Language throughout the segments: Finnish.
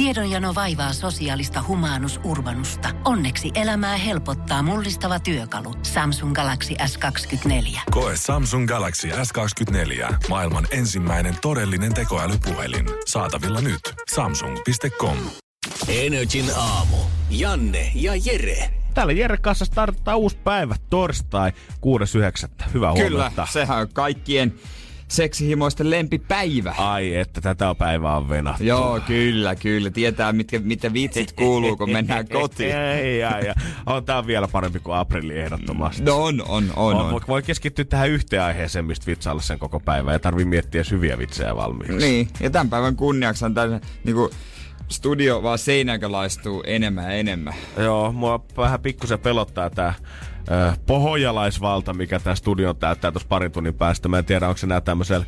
Tiedonjano vaivaa sosiaalista humanus urbanusta. Onneksi elämää helpottaa mullistava työkalu. Samsung Galaxy S24. Koe Samsung Galaxy S24. Maailman ensimmäinen todellinen tekoälypuhelin. Saatavilla nyt. Samsung.com. Energin aamu. Janne ja Jere. Täällä Jere kanssa starttaa uusi päivä, torstai 6.9. Hyvää Kyllä, huomenta. sehän on kaikkien seksihimoisten lempipäivä. Ai että tätä päivää on venattu. Joo, kyllä, kyllä. Tietää, mitkä, mitä vitsit kuuluu, kun mennään kotiin. Ei, ja, ja. On tää vielä parempi kuin aprilli ehdottomasti. No on, on, on. on, on. Voi keskittyä tähän yhteen aiheeseen, mistä vitsailla sen koko päivän. Ja tarvii miettiä hyviä vitsejä valmiiksi. Niin, ja tämän päivän kunniaksi on tällainen niinku, studio vaan seinäkölaistuu enemmän ja enemmän. Joo, mua vähän pikkusen pelottaa tää ö, pohojalaisvalta, mikä tää studion täyttää tuossa parin tunnin päästä. Mä en tiedä, onko se nää tämmöisellä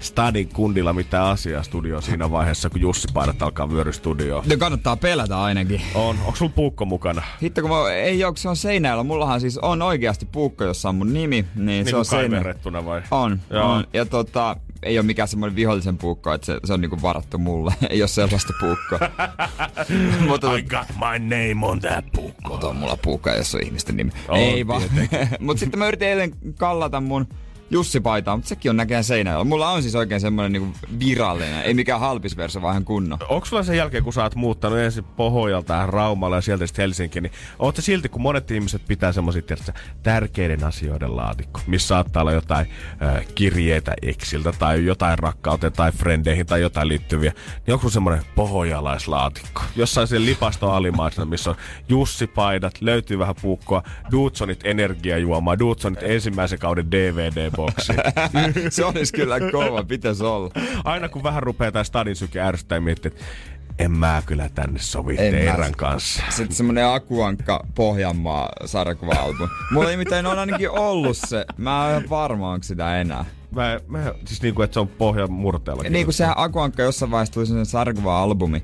stadin kundilla mitään asiaa studio siinä vaiheessa, kun Jussi Paidat alkaa vyöry studioon. No kannattaa pelätä ainakin. On. Onko sulla puukko mukana? Hitto kun mä, ei kun se on seinällä. Mullahan siis on oikeasti puukko, jossa on mun nimi. Niin, Niin se on seinällä. kaiverrettuna vai? On, Joo. on. Ja tota, ei ole mikään semmoinen vihollisen puukko, että se, se on niinku varattu mulle. ei ole sellaista puukkoa. Mutta I got my name on that puukko. Mutta on mulla puukka, jos on ihmisten nimi. On, ei vaan. mutta sitten mä yritin eilen kallata mun Jussi paitaa, mutta sekin on näköjään seinällä. Mulla on siis oikein semmoinen niinku virallinen, ei mikään halpisverso, vaan ihan kunnon. Onko sulla sen jälkeen, kun sä oot muuttanut ensin Pohojalta tähän Raumalle ja sieltä sitten Helsinkiin, niin ootte silti, kun monet ihmiset pitää semmoisia tärkeiden asioiden laatikko, missä saattaa olla jotain äh, kirjeitä eksiltä tai jotain rakkauteen tai frendeihin tai jotain liittyviä, niin onko semmoinen pohojalaislaatikko? Jossain siellä lipasto alimaisena, missä on Jussi-paidat, löytyy vähän puukkoa, Dudsonit energiajuomaa, Dudsonit ensimmäisen kauden DVD-boksi. se olisi kyllä kova, pitäisi olla. Aina kun vähän rupeaa tää stadin syke ärsyttää ja miettii, että en mä kyllä tänne sovi En mä. Teeran kanssa. Sitten semmonen Akuankka Pohjanmaa sarjakuva-albumi. Mulla ei mitään on ainakin ollut se. Mä en ole varma, onko sitä enää. Mä, mä, siis niinku, että se on pohjan murteella. Niin kuin sehän Akuankka jossain vaiheessa tuli sellainen sarjakuva-albumi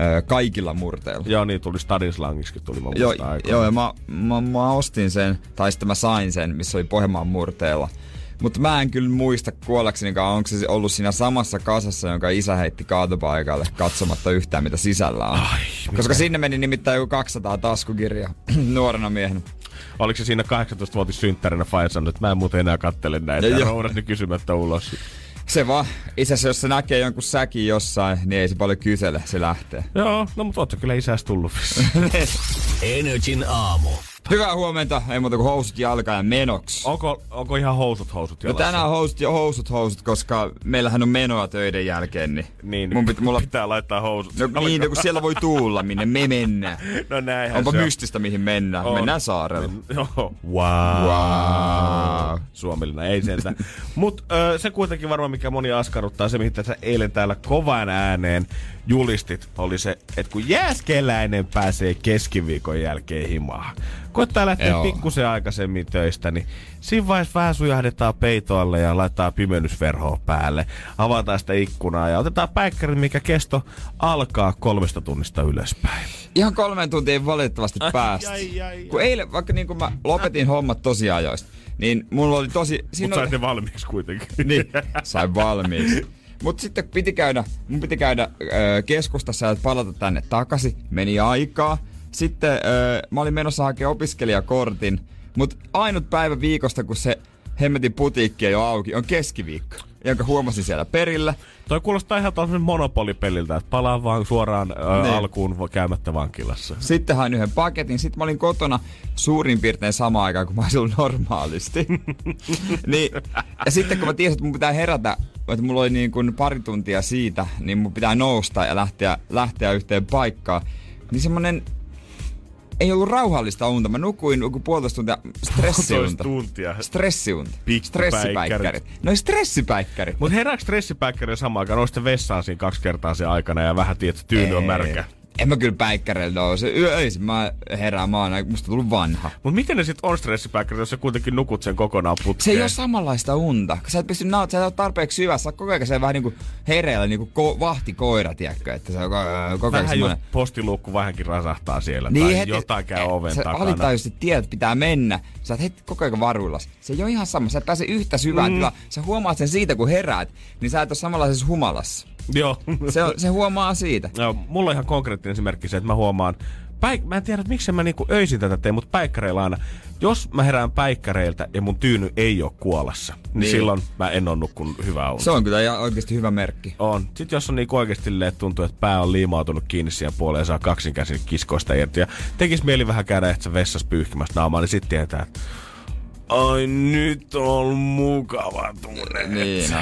ö, kaikilla murteilla. Joo, niin tuli Stadin slangiskin tuli mä Joo, joo ja mä, mä, mä, ostin sen, tai sitten mä sain sen, missä oli Pohjanmaan murteella. Mutta mä en kyllä muista kuollaksenikaan, onko se ollut siinä samassa kasassa, jonka isä heitti kaatopaikalle katsomatta yhtään, mitä sisällä on. Ai, Koska sinne meni nimittäin joku 200 taskukirjaa nuorena miehenä. Oliko se siinä 18-vuotis synttärinä Fajan että mä en muuten enää kattele näitä Ja ne kysymättä ulos. Se vaan, itse asiassa jos se näkee jonkun säkin jossain, niin ei se paljon kysele, se lähtee. Joo, no mutta ootko kyllä isäs tullut. Energin aamu. Hyvää huomenta, ei muuta kuin housut jalkaan ja menoks. onko, onko ihan housut housut No jalassa? tänään housut ja housut housut, koska meillähän on menoa töiden jälkeen, niin, Niin, mun pit, mulla, pitää laittaa housut. no, niin, no, kun siellä voi tulla, minne me mennään. No näinhän Onpa se on. mystistä, mihin mennään. On. Mennään saarelle. Joo. Wow. Wow. Suomellinen, ei sentään. Mut ö, se kuitenkin varmaan, mikä moni askarruttaa, se mitä sä eilen täällä kovan ääneen julistit, oli se, että kun jääskeläinen pääsee keskiviikon jälkeen himaan, koittaa lähteä Joo. pikkusen aikaisemmin töistä, niin siinä vaiheessa vähän sujahdetaan peitoalle ja laittaa pimennysverhoa päälle, avataan sitä ikkunaa ja otetaan päikkäri, mikä kesto alkaa kolmesta tunnista ylöspäin. Ihan kolmeen tuntiin valitettavasti päästä. ai, ai, Kun eilen, vaikka niin kun mä lopetin hommat tosi ajoista, niin mulla oli tosi... Mutta sait oli, ne valmiiksi kuitenkin. niin, sain valmiiksi. Mutta sitten piti käydä, mun piti käydä ö, keskustassa ja palata tänne takaisin. Meni aikaa. Sitten ö, mä olin menossa hakemaan opiskelijakortin. Mutta ainut päivä viikosta, kun se hemmetin putiikki ei ole auki, on keskiviikko. Jonka huomasin siellä perillä. Toi kuulostaa ihan tällaisen monopolipeliltä, että palaa vaan suoraan ö, Niin. alkuun käymättä vankilassa. Sitten hain yhden paketin. Sitten mä olin kotona suurin piirtein samaan aikaan, kun mä olisin ollut normaalisti. niin, ja sitten kun mä tiesin, että mun pitää herätä, että mulla oli niin kuin pari tuntia siitä, niin mun pitää nousta ja lähteä, lähteä yhteen paikkaan. Niin semmonen ei ollut rauhallista unta. Mä nukuin joku puolitoista tuntia stressiunta. tuntia. Stressiunta. Stressipäikkärit. No stressipäikkärit. Mutta herääkö stressipäikkäri samaan aikaan? Noista vessaan siinä kaksi kertaa sen aikana ja vähän tiedät, tyyny on Ei. märkä. En mä kyllä päikkäreillä nouse. Yöisin mä herään, mä oon musta tullut vanha. Mutta miten ne sit on stressipäkkärit, jos sä kuitenkin nukut sen kokonaan Se putkeen? ei ole samanlaista unta. kun Sä et pysty naut, sä et ole tarpeeksi syvässä. Sä oot koko ajan se vähän niinku hereillä niinku ko- vahtikoira, tiedätkö? Että se on ko- koko ajan Vähän semmoinen. postiluukku vähänkin rasahtaa siellä niin, tai jotain käy oven sä takana. alitajuisesti tiedät, että pitää mennä. Sä oot heti koko ajan varuillas. Se ei ole ihan sama. Sä et pääse yhtä syvään mm. tilaan. Sä huomaat sen siitä, kun heräät. Niin sä et ole samanlaisessa humalassa. Joo. Se, on, se huomaa siitä. Joo, mulla on ihan konkreettinen esimerkki se, että mä huomaan, päik- mä en tiedä, että miksi mä niinku öisin tätä teen, mutta päikkäreillä aina. Jos mä herään päikkäreiltä ja mun tyyny ei ole kuolassa, niin, Niin. silloin mä en ole nukkunut hyvää unta. Se on kyllä ihan oikeasti hyvä merkki. On. Sitten jos on niinku oikeasti että tuntuu, että pää on liimautunut kiinni siihen puoleen ja saa kaksinkäsin kiskoista irti. Ja tekis mieli vähän käydä ehkä vessassa pyyhkimästä naamaa, niin sitten tietää, että ai nyt on mukava tunne. Niin, no.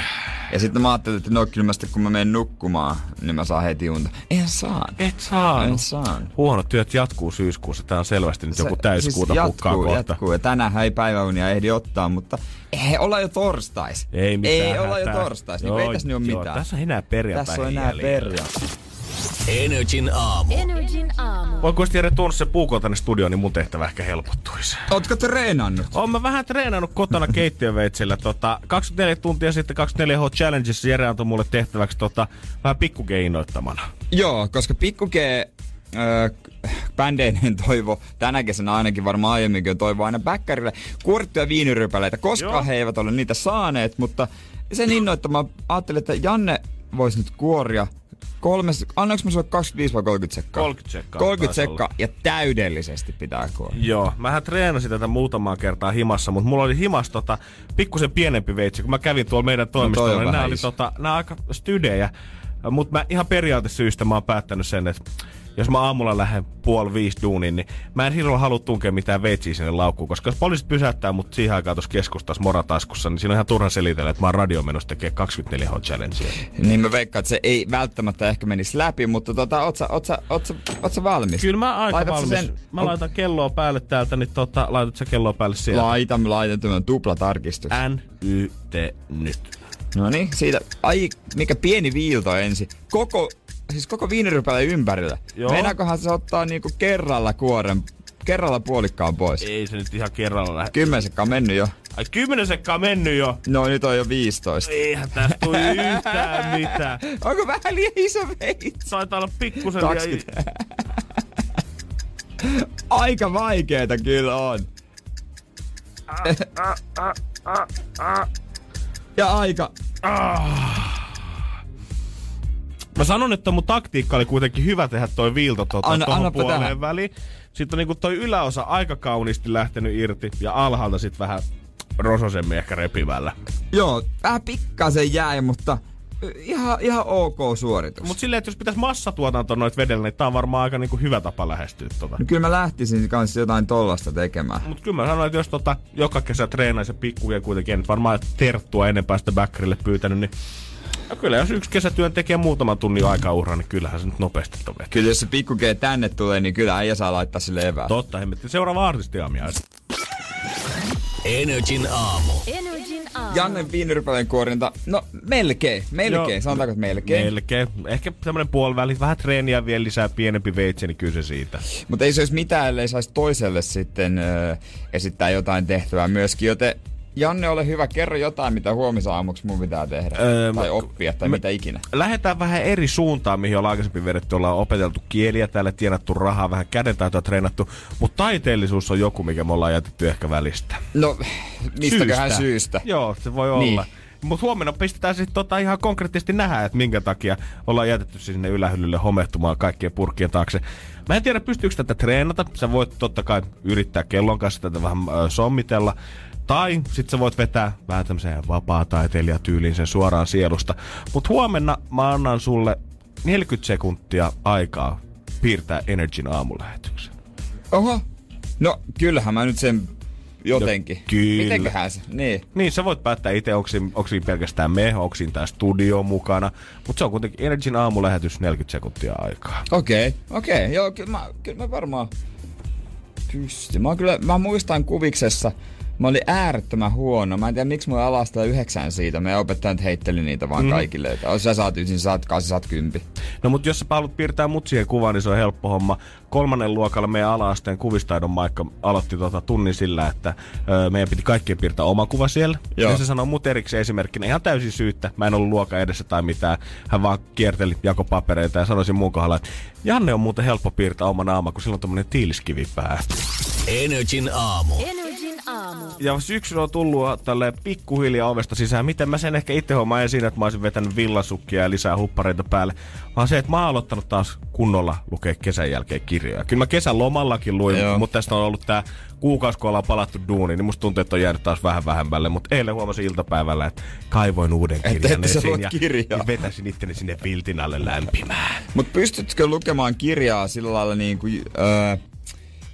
Ja sitten mä ajattelin, että no kyllä mä sitten kun mä menen nukkumaan, niin mä saan heti unta. Eihän saa. Et saa. En saa. Huonot työt jatkuu syyskuussa. Tää on selvästi nyt joku täyskuuta siis pukkaa jatkuu, kohta. jatkuu. Ja tänään ei päiväunia ehdi ottaa, mutta ei olla jo torstais. Ei mitään Ei olla jo torstais, niin ei tässä nyt ole joo, mitään. Tässä on enää perjantai Tässä on enää perjantai. Energin aamu. Energin aamu. Voin kuitenkin Jere tuonut se puukon tänne studioon, niin mun tehtävä ehkä helpottuisi. Ootko treenannut? Oon mä vähän treenannut kotona keittiöveitsellä. Tota, 24 tuntia sitten 24H Challengeissa Jere antoi mulle tehtäväksi tota, vähän pikkukeinoittamana. Joo, koska Pikku G öö, bändeinen toivo, tänä kesänä ainakin varmaan aiemminkin on toivo aina bäkkärille kuorittuja viinirypäleitä, koska Joo. he eivät ole niitä saaneet, mutta sen innoittama ajattelin, että Janne voisi nyt kuoria kolmes, annoinko mä sulle 25 vai 30 sekkaa? 30 sekkaa 30 taisi sekkaa ja täydellisesti pitää kuoria. Joo, mähän treenasin tätä muutamaa kertaa himassa, mutta mulla oli himas tota, pikkusen pienempi veitsi, kun mä kävin tuolla meidän toimistolla, No on niin nämä oli tota, nämä aika stydejä. Mutta mä ihan periaatesyistä mä oon päättänyt sen, että jos mä aamulla lähden puoli viisi duuniin, niin mä en silloin halua tunkea mitään veitsiä sinne laukkuun, koska jos poliisit pysäyttää mut siihen aikaan tuossa keskustassa morataskussa, niin siinä on ihan turha selitellä, että mä oon radiomenossa tekee 24 h challengea. Niin mä veikkaan, että se ei välttämättä ehkä menisi läpi, mutta tota, oot sä, oot sä, oot sä, oot sä valmis? Kyllä mä aika Laitat valmis. Mä laitan kelloa päälle täältä, niin tota, laitat sä kelloa päälle sieltä. Laitan, laitan tämän tuplatarkistus. N-Y-T nyt. No niin, siitä, ai, mikä pieni viilto ensin. Koko, siis koko viinirypäle ympärillä. Joo. Meinaakohan se ottaa niinku kerralla kuoren, kerralla puolikkaan pois? Ei se nyt ihan kerralla lähde. Kymmenen sekkaa on mennyt jo. Ai kymmenen sekkaa mennyt jo. No nyt on jo 15. Eihän tästä tuli yhtään mitään. Onko vähän liian iso veitsi? Saitaa olla pikkusen liian... 20. Aika vaikeeta kyllä on. ja aika... Mä sanon, että mun taktiikka oli kuitenkin hyvä tehdä toi viilto tota, Anna- annapa puoleen tähän. väliin. Sitten on niinku toi yläosa aika kauniisti lähtenyt irti ja alhaalta sit vähän rososemmin ehkä repivällä. Joo, vähän pikkasen jäi, mutta ihan, ihan ok suoritus. Mut silleen, että jos pitäisi massatuotanto noit vedellä, niin tää on varmaan aika niinku hyvä tapa lähestyä tota. No kyllä mä lähtisin kanssa jotain tollasta tekemään. Mut kyllä mä sanoin, että jos tota, joka kesä treenaisi ja pikkuja kuitenkin, en varmaan terttua ennen päästä backerille pyytänyt, niin no kyllä jos yksi kesätyön tekee muutaman tunnin aikaa uhraa, niin kyllähän se nyt nopeasti tovee. Kyllä jos se pikku G tänne tulee, niin kyllä äijä saa laittaa sille evää. Totta, hemmetti. Seuraava artistiaamiaista. Energin aamu. Energin aamu. Janne viinirypäleen kuorinta, no melkein, melkein, Joo. sanotaanko että melkein. Melkein. Ehkä tämmönen puoliväli, vähän treeniä vielä lisää, pienempi veitsi, niin kyllä se siitä. Mutta ei se olisi mitään, ellei saisi toiselle sitten ö, esittää jotain tehtävää myöskin, joten Janne, ole hyvä, kerro jotain, mitä huomisaamuksi mun pitää tehdä. Öö, tai oppia, tai me- mitä ikinä. Lähdetään vähän eri suuntaan, mihin ollaan aikaisemmin vedetty. Ollaan opeteltu kieliä täällä, tienattu rahaa, vähän kädentaitoa treenattu. Mutta taiteellisuus on joku, mikä me ollaan jätetty ehkä välistä. No, mistäköhän syystä? Joo, se voi Niin. olla. Mutta huomenna pistetään sitten tota ihan konkreettisesti nähdä, että minkä takia ollaan jätetty sinne ylähyllylle homehtumaan kaikkien purkien taakse. Mä en tiedä, pystyykö tätä treenata. Sä voit totta kai yrittää kellon kanssa tätä vähän ö, sommitella. Tai sit sä voit vetää vähän tämmöiseen vapaa-taiteilijatyyliin sen suoraan sielusta. Mutta huomenna mä annan sulle 40 sekuntia aikaa piirtää Energin aamulähetyksen. Oho. No, kyllähän mä nyt sen jotenkin. No, kyllä. Mitenköhän se? Niin. Niin, sä voit päättää itse, onko siinä, pelkästään me, onko siinä tää studio mukana. Mutta se on kuitenkin Energin aamulähetys 40 sekuntia aikaa. Okei, okay, okei. Okay. Joo, kyllä mä, kyllä mä varmaan pystyn. Mä, kyllä, mä muistan kuviksessa, Mä olin äärettömän huono. Mä en tiedä, miksi mulla alasta yhdeksän siitä. Meidän opettajat heitteli niitä vaan mm. kaikille. Että jos sä saat ysin, saat kanssa, saat kympi. No mutta jos sä haluat piirtää mut siihen kuvaan, niin se on helppo homma. Kolmannen luokalla meidän ala-asteen kuvistaidon maikka aloitti tota tunnin sillä, että ö, meidän piti kaikkien piirtää oma kuva siellä. Joo. Ja se sanoi mut erikseen esimerkkinä ihan täysin syyttä. Mä en ollut luokan edessä tai mitään. Hän vaan kierteli jakopapereita ja sanoisin mun kohdalla, että Janne on muuten helppo piirtää oma naama, kun sillä on tämmönen tiiliskivipää. Energin aamu. Energin aamu. Ja syksyllä on tullut tälle pikkuhiljaa ovesta sisään. Miten mä sen ehkä itse hommaan en siinä, että mä olisin vetänyt villasukkia ja lisää huppareita päälle. Vaan se, että mä oon aloittanut taas kunnolla lukea kesän jälkeen kirjoja. Kyllä mä kesän lomallakin luin, Joo. mutta tästä on ollut tää kuukausi, kun ollaan palattu duuniin, niin musta tuntuu, että on jäänyt taas vähän vähemmälle. Mutta eilen huomasin iltapäivällä, että kaivoin uuden kirjan sä esiin ja, kirjaa. ja vetäsin itteni sinne viltin alle lämpimään. Mutta pystytkö lukemaan kirjaa sillä lailla niin kuin, öö,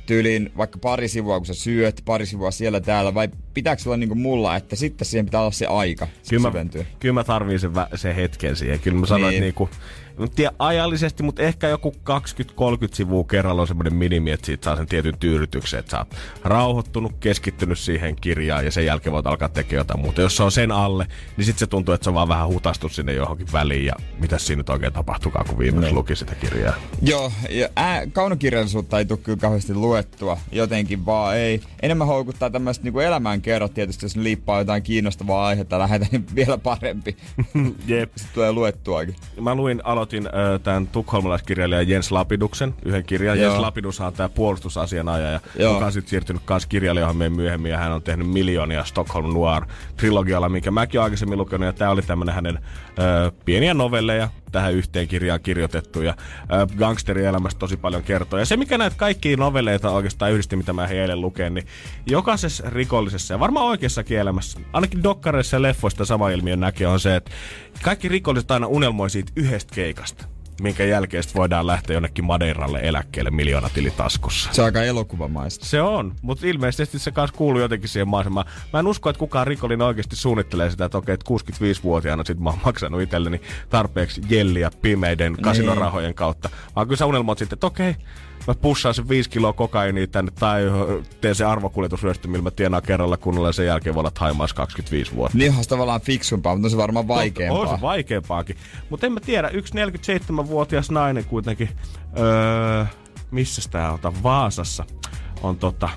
tyyliin vaikka pari sivua, kun sä syöt, pari sivua siellä täällä, vai pitääkö olla niin kuin mulla, että sitten siihen pitää olla se aika Kyllä mä, syventyä? kyllä mä tarviin sen, vä- sen hetken siihen. Kyllä mä sanoin, Niin. että niinku, en tiedä ajallisesti, mutta ehkä joku 20-30 sivua kerralla on semmoinen minimi, että siitä saa sen tietyn tyydytyksen, että sä oot rauhoittunut, keskittynyt siihen kirjaan ja sen jälkeen voit alkaa tekemään jotain muuta. Jos se on sen alle, niin sitten se tuntuu, että se on vaan vähän hutastut sinne johonkin väliin ja mitä siinä nyt oikein tapahtukaan, kun viimeksi Niin. luki sitä kirjaa. Joo, ja ää, kaunokirjallisuutta ei tule kyllä kauheasti luettua, jotenkin vaan ei. Enemmän houkuttaa tämmöistä niinku elämänkerrot tietysti, jos liippaa jotain kiinnostavaa aihetta lähetä, niin vielä parempi. Jep. Sitten tulee luettuakin. Mä luin, aloitin äh, tämän tukholmalaiskirjailijan Jens Lapiduksen yhden kirjan. Joo. Jens Lapidus on tämä puolustusasianajaja, Joo. joka on sitten siirtynyt kirjailijoihin meidän myöhemmin. Ja hän on tehnyt miljoonia Stockholm Noir-trilogialla, minkä mäkin olen aikaisemmin lukenut. Ja tämä oli tämmöinen hänen äh, pieniä novelleja tähän yhteen kirjaan kirjoitettu. Ja äh, gangsterielämästä tosi paljon kertoo. Ja se, mikä näitä kaikkia novelleita oikeastaan yhdisti, mitä mä eilen luken, niin jokaisessa rikollisessa ja varmaan oikeassakin elämässä, ainakin dokkareissa ja leffoista sama ilmiö näkee, on se, että kaikki rikolliset aina unelmoi siitä yhdestä keikasta minkä jälkeen voidaan lähteä jonnekin Madeiralle eläkkeelle miljoona tilitaskussa. Se on aika elokuvamaista. Se on, mutta ilmeisesti se kanssa kuuluu jotenkin siihen maasemaan. Mä en usko, että kukaan rikollinen oikeasti suunnittelee sitä, että okei, että 65-vuotiaana sit mä oon maksanut itselleni tarpeeksi jelliä pimeiden kasinorahojen kautta. Vaan kyllä sä unelmoit sitten, että okei, mä pussaan sen 5 kiloa kokainia tänne tai teen se arvokuljetusryöstö, millä mä tienaan kerralla kunnolla ja sen jälkeen voi olla haimaassa 25 vuotta. Niin onhan se tavallaan fiksumpaa, mutta on se varmaan vaikeampaa. On se vaikeampaakin. Mutta en mä tiedä, yksi 47-vuotias nainen kuitenkin, öö, missä tää on, Vaasassa, on tota,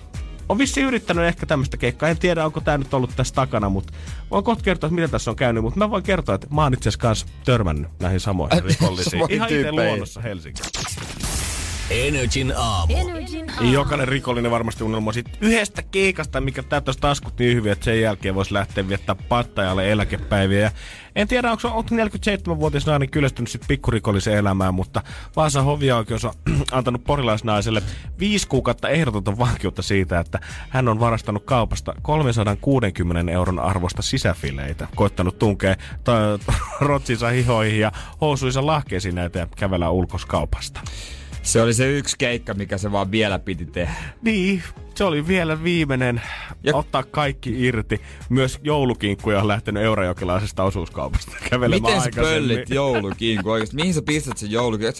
on vissi yrittänyt ehkä tämmöistä keikkaa. En tiedä, onko tämä nyt ollut tässä takana, mutta voin kohta kertoa, että miten tässä on käynyt. Mutta mä voin kertoa, että mä oon itse asiassa törmännyt näihin samoihin rikollisiin. Ihan itse luonnossa Helsingissä. Energin aamu. Energin aamu. Jokainen rikollinen varmasti unelmoi siitä yhdestä keikasta, mikä täyttäisi taskut niin hyvin, että sen jälkeen voisi lähteä viettää pattajalle eläkepäiviä. Ja en tiedä, onko, onko 47-vuotias nainen kyllästynyt sitten pikkurikollisen elämään, mutta Vaasan hovioikeus on antanut porilaisnaiselle viisi kuukautta ehdotonta vankeutta siitä, että hän on varastanut kaupasta 360 euron arvosta sisäfileitä, koittanut tunkea to- rotsinsa hihoihin ja housuissa lahkeisiin näitä ja kävellä ulkoskaupasta. Se oli se yksi keikka, mikä se vaan vielä piti tehdä. Niin, se oli vielä viimeinen ja... Ottaa kaikki irti. Myös joulukinkkuja on lähtenyt eurojokelaisesta osuuskaupasta kävelemään Miten sä pöllit joulukinku oikeesti? Mihin sä pistät sen joulukinku?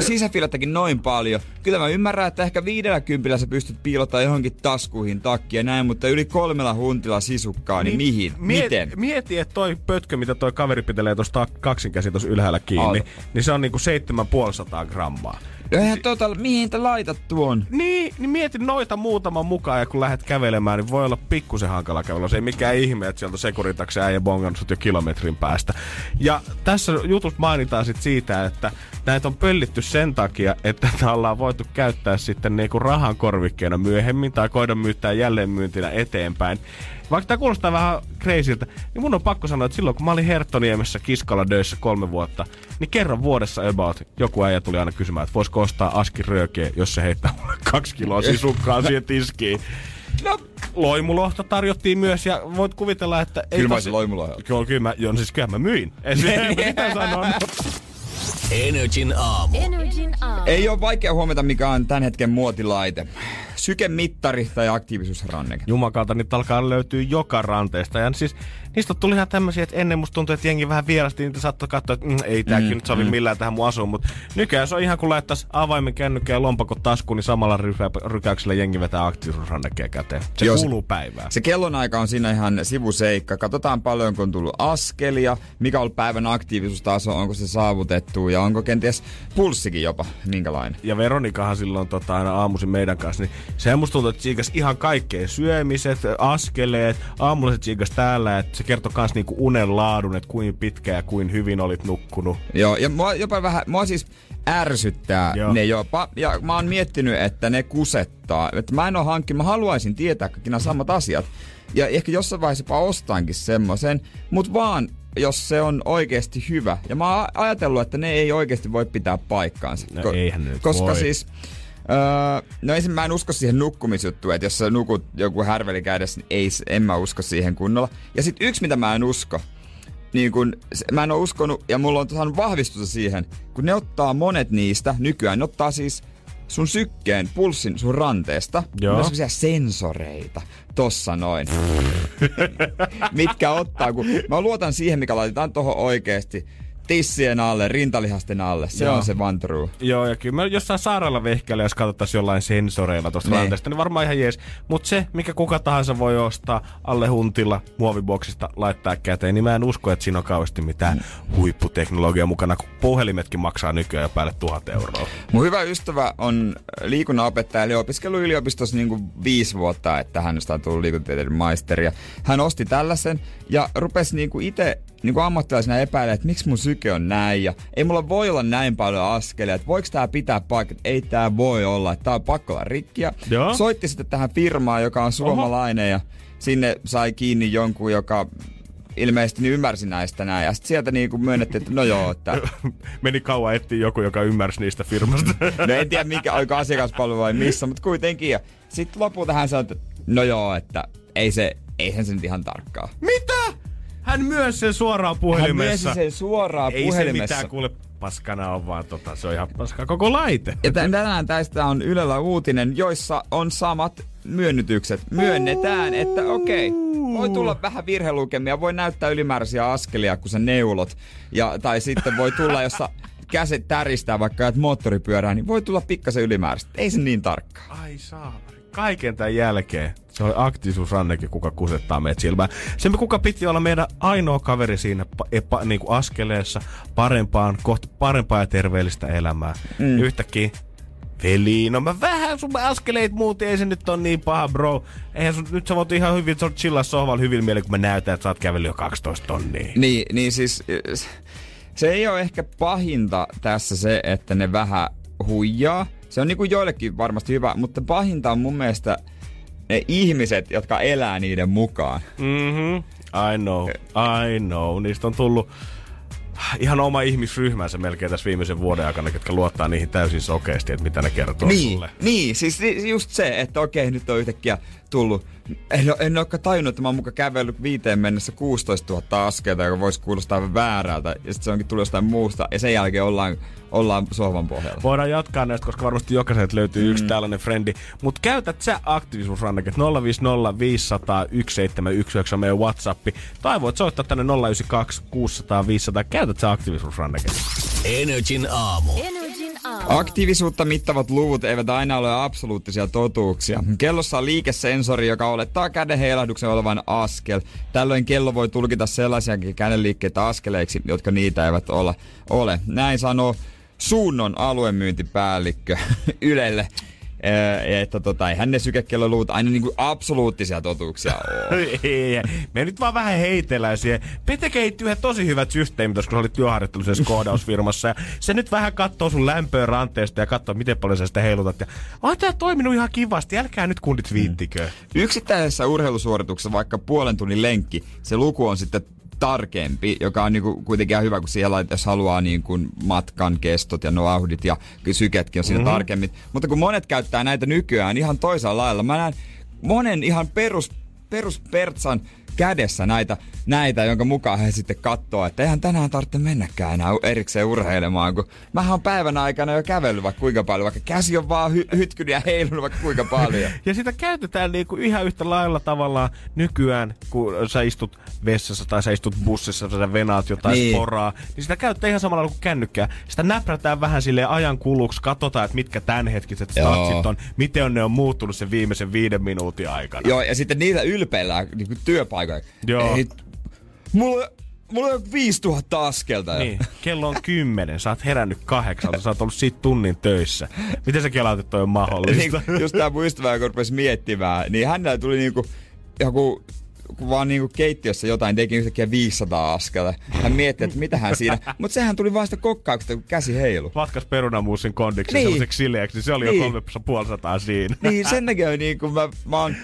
Sisäfilettäkin noin paljon. Kyllä mä ymmärrän, että ehkä viidellä kympillä sä pystyt piilottaa johonkin taskuihin takkia ja näin, mutta yli kolmella huntilla sisukkaa, niin, niin mihin? Miet, Miten? Mieti, että toi pötkö, mitä toi kaveri pitelee tuosta kaksinkäsi tuossa ylhäällä kiinni, Aivan. niin se on niinku 7500 grammaa. No eihän tota, mihin te laitat tuon? Niin, niin mieti noita muutaman mukaan ja kun lähdet kävelemään, niin voi olla pikkusen hankala kävellä. Se ei mikään ihme, että sieltä sekuritakse äijä bongannut sut jo kilometrin päästä. Ja tässä jutussa mainitaan sit siitä, että näitä on pöllitty sen takia, että tätä ollaan voitu käyttää sitten niinku rahan korvikkeena myöhemmin tai koida myyttää jälleenmyyntinä eteenpäin. Vaikka tämä kuulostaa vähän crazyltä, niin mun on pakko sanoa, että silloin kun mä olin Herttoniemessä kiskalla döissä kolme vuotta, niin kerran vuodessa about joku äijä tuli aina kysymään, että voisiko ostaa aski röökeä, jos se heittää mulle kaksi kiloa sisukkaa siihen tiskiin. No, loimulohta tarjottiin myös ja voit kuvitella, että... ei Kyllä mä tosi- loimulohjalla. Kyllä, kyllä mä, joo, siis kyllä mä myin. Ei se mitä sanon. Energin aamu. Energin aamu. Ei ole vaikea huomata, mikä on tämän hetken muotilaite. Sykemittari tai aktiivisuusranneke. Jumakalta niitä alkaa löytyä joka ranteesta. Ja siis niistä tuli ihan tämmöisiä, että ennen musta tuntui, että jengi vähän vierasti, niitä saattoi katsoa, että mm, ei tääkin mm, nyt sovi mm. millään tähän mun asuun. Mutta nykyään se on ihan kuin laittaisi avaimen kännykkä ja lompakot taskuun, niin samalla rykä- rykäyksellä jengi vetää aktiivisuusrannekeen käteen. Se Joo, kuuluu päivään. Se kellonaika on siinä ihan sivuseikka. Katsotaan paljonko on tullut askelia, mikä on päivän aktiivisuustaso, onko se saavutettu ja onko kenties pulssikin jopa minkälainen. ja Veronikahan silloin tota, aina aamuisin meidän kanssa, niin sehän musta tuntuu, että siikas ihan kaikkea syömiset, askeleet, aamuiset siikas täällä, että se kertoo kans niinku unen laadun, että kuin pitkä ja kuin hyvin olit nukkunut. Joo, ja mua jopa vähän, mua siis ärsyttää Joo. Ne jopa. Ja mä oon miettinyt, että ne kusettaa. Että mä en oo hankkinut, mä haluaisin tietää kaikki nämä samat asiat. Ja ehkä jossain vaiheessa jopa ostankin semmoisen, mutta vaan jos se on oikeasti hyvä. Ja mä oon ajatellut, että ne ei oikeasti voi pitää paikkaansa. No eihän ne nyt Koska voi. siis Öö, no ensin mä en usko siihen nukkumisjuttuun, että jos sä nukut joku härveli kädessä, niin ei, en mä usko siihen kunnolla. Ja sitten yksi, mitä mä en usko, niin kun, mä en ole uskonut, ja mulla on saanut vahvistusta siihen, kun ne ottaa monet niistä, nykyään ne ottaa siis sun sykkeen, pulssin sun ranteesta. Joo. Ne on semmosia sensoreita, tossa noin. Mitkä ottaa, kun mä luotan siihen, mikä laitetaan tohon oikeesti. Tissien alle, rintalihasten alle. Se Joo. on se one true. Joo, ja kyllä mä jossain saarella vehkeillä, jos katsottaisiin jollain sensoreilla tuosta Niin. ranteesta, niin varmaan ihan jees. Mutta se, mikä kuka tahansa voi ostaa alle huntilla muoviboksista laittaa käteen, niin mä en usko, että siinä on kauheasti mitään Mm. huipputeknologiaa mukana, kun puhelimetkin maksaa nykyään jo päälle tuhat euroa. Mun hyvä ystävä on liikunnanopettaja, eli opiskellut yliopistossa niin kuin viisi vuotta, että hänestä on tullut liikuntatieteiden maisteri. Ja hän osti tällaisen ja rupesi niin kuin itse niin kuin ammattilaisena epäilemään, että miksi mun syke on näin ja ei mulla voi olla näin paljon askelia, että voiko tää pitää paikkaa, ei tää voi olla, että tää on pakko olla rikkiä. Joo. Soitti sitten tähän firmaan, joka on suomalainen ja sinne sai kiinni jonkun, joka ilmeisesti niin ymmärsi näistä näin. Ja sitten sieltä niin kuin myönnettiin, että no joo, että Meni kauan etsiä joku, joka ymmärsi niistä firmasta. No en tiedä mikä, oliko asiakaspalvelu vai missä, mutta kuitenkin. Ja sitten lopulta hän sanoi, että no joo, että ei se, eihän se nyt ihan tarkkaa. Mitä? Hän myös sen suoraan Hän puhelimessa. myönsi sen suoraan Ei se puhelimessa. mitään kuule paskana on vaan tota, se on ihan paska koko laite. Ja tän- tänään tästä on Ylellä uutinen, joissa on samat myönnytykset. Myönnetään, että okei, voi tulla vähän virhelukemia, voi näyttää ylimääräisiä askelia, kun sä neulot. Ja, tai sitten voi tulla, jos sä käset täristää vaikka moottoripyörää, niin voi tulla pikkasen ylimääräistä. Ei se niin tarkkaa. Ai saa. Kaiken tämän jälkeen se oli aktiivisuusrannekin, kuka kusettaa meitä silmään. Se, kuka piti olla meidän ainoa kaveri siinä pa, epa, niin kuin askeleessa parempaan, kohti parempaa ja terveellistä elämää. Mm. Yhtäkkiä Veli, no mä vähän sun askeleit muuten, ei se nyt on niin paha, bro. Eihän sun, nyt sä voit ihan hyvin, sä voit chillaa sohvalla hyvin mieleen, kun mä näytän, että sä oot kävellyt jo 12 tonnia. Niin, niin siis se ei ole ehkä pahinta tässä se, että ne vähän huijaa. Se on niinku joillekin varmasti hyvä, mutta pahinta on mun mielestä ne ihmiset, jotka elää niiden mukaan. Mhm, I know, I know. Niistä on tullut ihan oma ihmisryhmänsä melkein tässä viimeisen vuoden aikana, jotka luottaa niihin täysin sokeasti, että mitä ne kertoo Niin, sulle. niin, siis ni- just se, että okei, nyt on yhtäkkiä tullut. En, en olekaan tajunnut, että mä oon muka kävellyt viiteen mennessä 16 000 askelta, joka voisi kuulostaa väärältä. Ja sitten se onkin tullut jostain muusta. Ja sen jälkeen ollaan, ollaan sohvan pohjalla. Voidaan jatkaa näistä, koska varmasti jokaiselta löytyy mm. yksi tällainen frendi. Mutta käytät sä aktiivisuusrannaket 050 500 1719 on meidän Whatsappi. Tai voit soittaa tänne 092 600 500. Käytät sä aktiivisuusrannaket. Energin aamu. Energin Aktiivisuutta mittavat luvut eivät aina ole absoluuttisia totuuksia. Kellossa on liikesensori, joka olettaa käden heilahduksen olevan askel. Tällöin kello voi tulkita sellaisiakin kädenliikkeitä askeleiksi, jotka niitä eivät ole. ole. Näin sanoo Suunnon aluemyyntipäällikkö Ylelle. Ee, että tota, eihän ne sykekelloluvut aina niinku absoluuttisia totuuksia ole. Ei, me nyt vaan vähän heitellään siihen. Pete kehitti yhden tosi hyvät systeemit, koska sä olit työharjoittelusessa koodausfirmassa. Ja se nyt vähän katsoo sun lämpöä ranteesta ja katsoo, miten paljon sä sitä heilutat. Ja on tää toiminut ihan kivasti, älkää nyt kundit viittikö. Yksittäisessä urheilusuorituksessa, vaikka puolen tunnin lenkki, se luku on sitten tarkempi, joka on niinku kuitenkin ihan hyvä, kun siellä jos haluaa niinku matkan kestot ja noahdit ja syketkin on siinä mm-hmm. tarkemmin. Mutta kun monet käyttää näitä nykyään ihan toisella lailla, mä näen monen ihan perus, peruspertsan kädessä näitä, näitä, jonka mukaan he sitten katsoo, että eihän tänään tarvitse mennäkään enää erikseen urheilemaan, kun mä oon päivän aikana jo kävellyt vaikka kuinka paljon, vaikka käsi on vaan hy- hytkynyt ja heilunut vaikka kuinka paljon. Ja sitä käytetään niinku ihan yhtä lailla tavallaan nykyään, kun sä istut vessassa tai sä istut bussissa, sä venaat jotain Niin. niin. sporaa, niin sitä käytetään ihan samalla kuin kännykkää. Sitä näprätään vähän sille ajan kuluksi, katsotaan, että mitkä tämänhetkiset statsit on, miten on ne on muuttunut sen viimeisen viiden minuutin aikana. Joo, ja sitten niitä ylpeillään niin työpaikoilla. Joo. Ei, mulla, mulla on 5000 askelta. jo. Niin, kello on kymmenen, sä oot herännyt kahdeksalta, sä oot ollut siitä tunnin töissä. Miten sä kelaat, että toi on mahdollista? niin, just tää mun ystävä, joka rupesi miettimään, niin hänellä tuli niinku joku kun vaan niinku keittiössä jotain teki yhtäkkiä 500 askelta. Hän mietti, että mitä hän siinä. Mutta sehän tuli vasta kokkauksesta, kun käsi heilu. Vatkas perunamuusin kondiksi Niin. sellaiseksi sileäksi, niin se oli Niin. jo kolme puolisataa siinä. Niin sen takia niin kun mä, mä oon,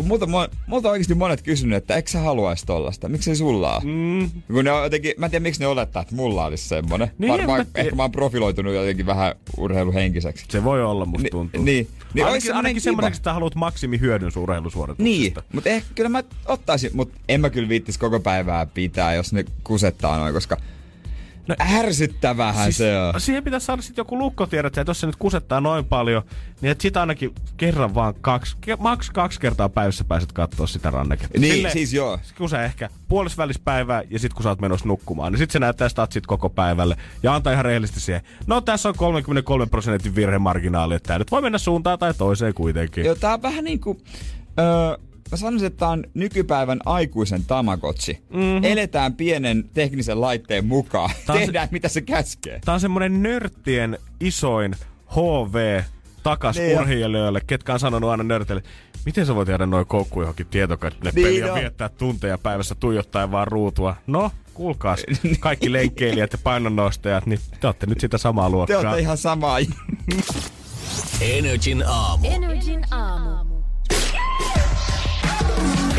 kun multa, mo- multa on oikeasti monet kysynyt, että eikö sä haluaisi tollasta? Miksei sulla ole? Mm, Kun ne on jotenkin, mä en tiedä miksi ne olettaa, että mulla olisi semmonen. Niin, Varmaan ehkä mä oon profiloitunut jotenkin vähän urheiluhenkiseksi. se voi olla, musta Ni- tuntuu. niin. Niin ainakin semmonen ainakin kiva. semmoiseksi, että haluat maksimihyödyn sun Niin, urheilusuorituksesta. mutta ehkä kyllä mä ottaisin, mutta en mä kyllä viittis koko päivää pitää, jos ne kusettaa noin, koska no, ärsyttävähän siis, se on. Siihen pitäisi saada sitten joku lukko, tiedät että jos se nyt kusettaa noin paljon, niin että sit ainakin kerran vaan kaksi, maks kaksi kertaa päivässä pääset katsoa sitä ranneketta. Niin, siis joo. kun sä ehkä puolisvälispäivää ja sit kun sä oot menossa nukkumaan, niin sit se näyttää statsit koko päivälle ja antaa ihan rehellisesti siihen. No tässä on 33 prosentin virhemarginaali, että tää nyt voi mennä suuntaan tai toiseen kuitenkin. Joo, tää on vähän niinku... Öö, mä sanoisin, että tää on nykypäivän aikuisen tamagotchi. Mm-hmm. Eletään pienen teknisen laitteen mukaan. Tää on se- Tehdään mitä se käskee. Tää on semmonen nörttien isoin HV takas Niin jo. urheilijoille, ketkä on sanonut aina nörteille, miten sä voit jäädä noin koukkuun johonkin tietokoneen Niin jo. viettää tunteja päivässä tuijottaen vaan ruutua. No, kuulkaas, kaikki lenkkeilijät ja painonnostajat, niin te olette nyt sitä samaa Te luokkaa. olette ihan samaa. Energin aamu. Energin aamu.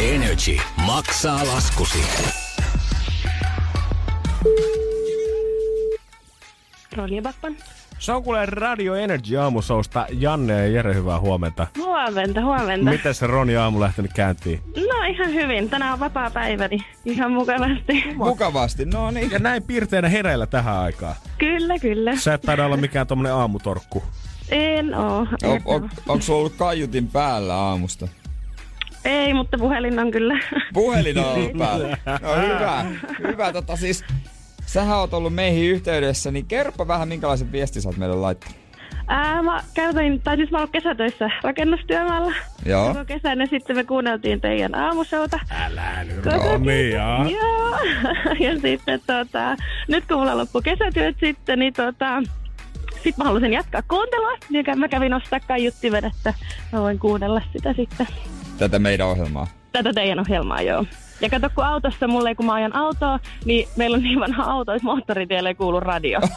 Energy maksaa laskusi. Ronja Backman. Se on kuule Radio Energy aamusousta Janne ja Jere, hyvää huomenta. Huomenta, huomenta. Miten se Roni aamu lähtenyt käyntiin? No ihan hyvin. Tänään on vapaa päivä, niin ihan mukavasti. Mukavasti, no niin. Ja näin piirteinä hereillä tähän aikaan. Kyllä, kyllä. Sä et taida olla mikään tommonen aamutorkku. En oo. Onko sulla ollut kaiutin päällä aamusta? Ei, mutta puhelin on kyllä. Puhelin on ollut päällä. No hyvä. Hyvä, tota siis... Sähän oot ollut meihin yhteydessä, niin kerropa vähän minkälaisen viestin sä oot meille laittanut. Ää, mä käytin, tai siis mä oon kesätöissä rakennustyömaalla. Joo. Koko kesän ja sitten me kuunneltiin teidän aamushowta. Älä nyt kesän. jaa. Joo. ja sitten tota, nyt kun mulla loppu kesätyöt sitten, niin tota, sit mä halusin jatkaa kuuntelua, niin mä kävin ostaa kaiuttimen, että mä voin kuunnella sitä sitten. Tätä meidän ohjelmaa. Tätä teidän ohjelmaa, joo. Ja kato, kun autossa mulle ei, kun mä ajan autoa, niin meillä on niin vanha auto, että moottoritielle ei kuulu radio.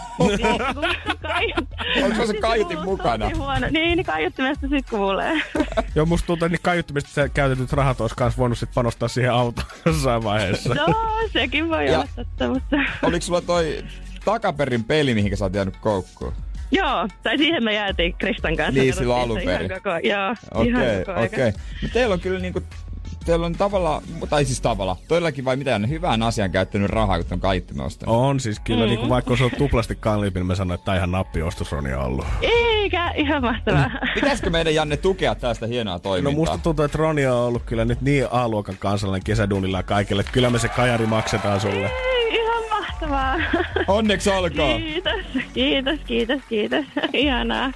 Niin, Onko se kaiutin mukana? tosi Huono. Niin, niin kaiuttimesta sit kuulee. Joo, musta tuntuu, että niin kaiuttimista sä käytetyt rahat olisi kans voinut sit panostaa siihen autoon jossain vaiheessa. No, sekin voi Ja- olla totta, mutta... Oliko sulla toi takaperin peli, mihinkä sä oot jäänyt koukkuun? Joo, tai siihen me jäätiin Kristan kanssa. Niin, silloin se alun ihan perin. Koko, joo, Okei, ihan koko okei. aika. Okay. No teillä on kyllä niinku, teillä on tavallaan, tai siis tavallaan, todellakin vai mitä, hyvään asian käyttänyt rahaa, kun on kaiuttimen ostanut. On siis kyllä, mm. niin kuin vaikka se on tuplasti kalliimpi, niin mä sanoin, että tää ihan nappiostos on ollut. Eikä, ihan mahtavaa. Pitäisikö meidän Janne tukea tästä hienoa No toimintaa? musta tuntuu, että Roni on ollut kyllä nyt niin A-luokan kansalainen kesäduunilla kaikille, että kyllä me se kajari maksetaan sulle. Ei, ihan mahtavaa. Onneksi olkoon! Kiitos, kiitos, kiitos, kiitos. Ihanaa.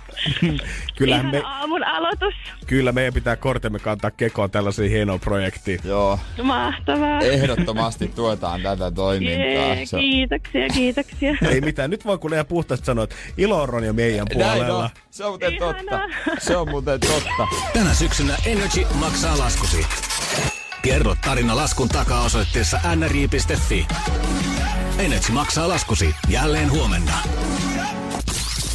Kyllähän Ihana me, aamun aloitus. kyllä meidän pitää kortemme kantaa kekoon tällaisiin hienoon projektiin. Joo, Mahtavaa. ehdottomasti tuetaan tätä toimintaa. Jee, kiitoksia, kiitoksia. Ei mitään, nyt voi ihan puhtaasti sanoa, että ilo on Roni meidän Näin puolella. on. Se on muuten Ihanaa. totta. Se on muuten totta. Tänä syksynä Energy maksaa laskusi. Kerro tarina laskun takaa osoitteessa nri.fi. Energy maksaa laskusi jälleen huomenna.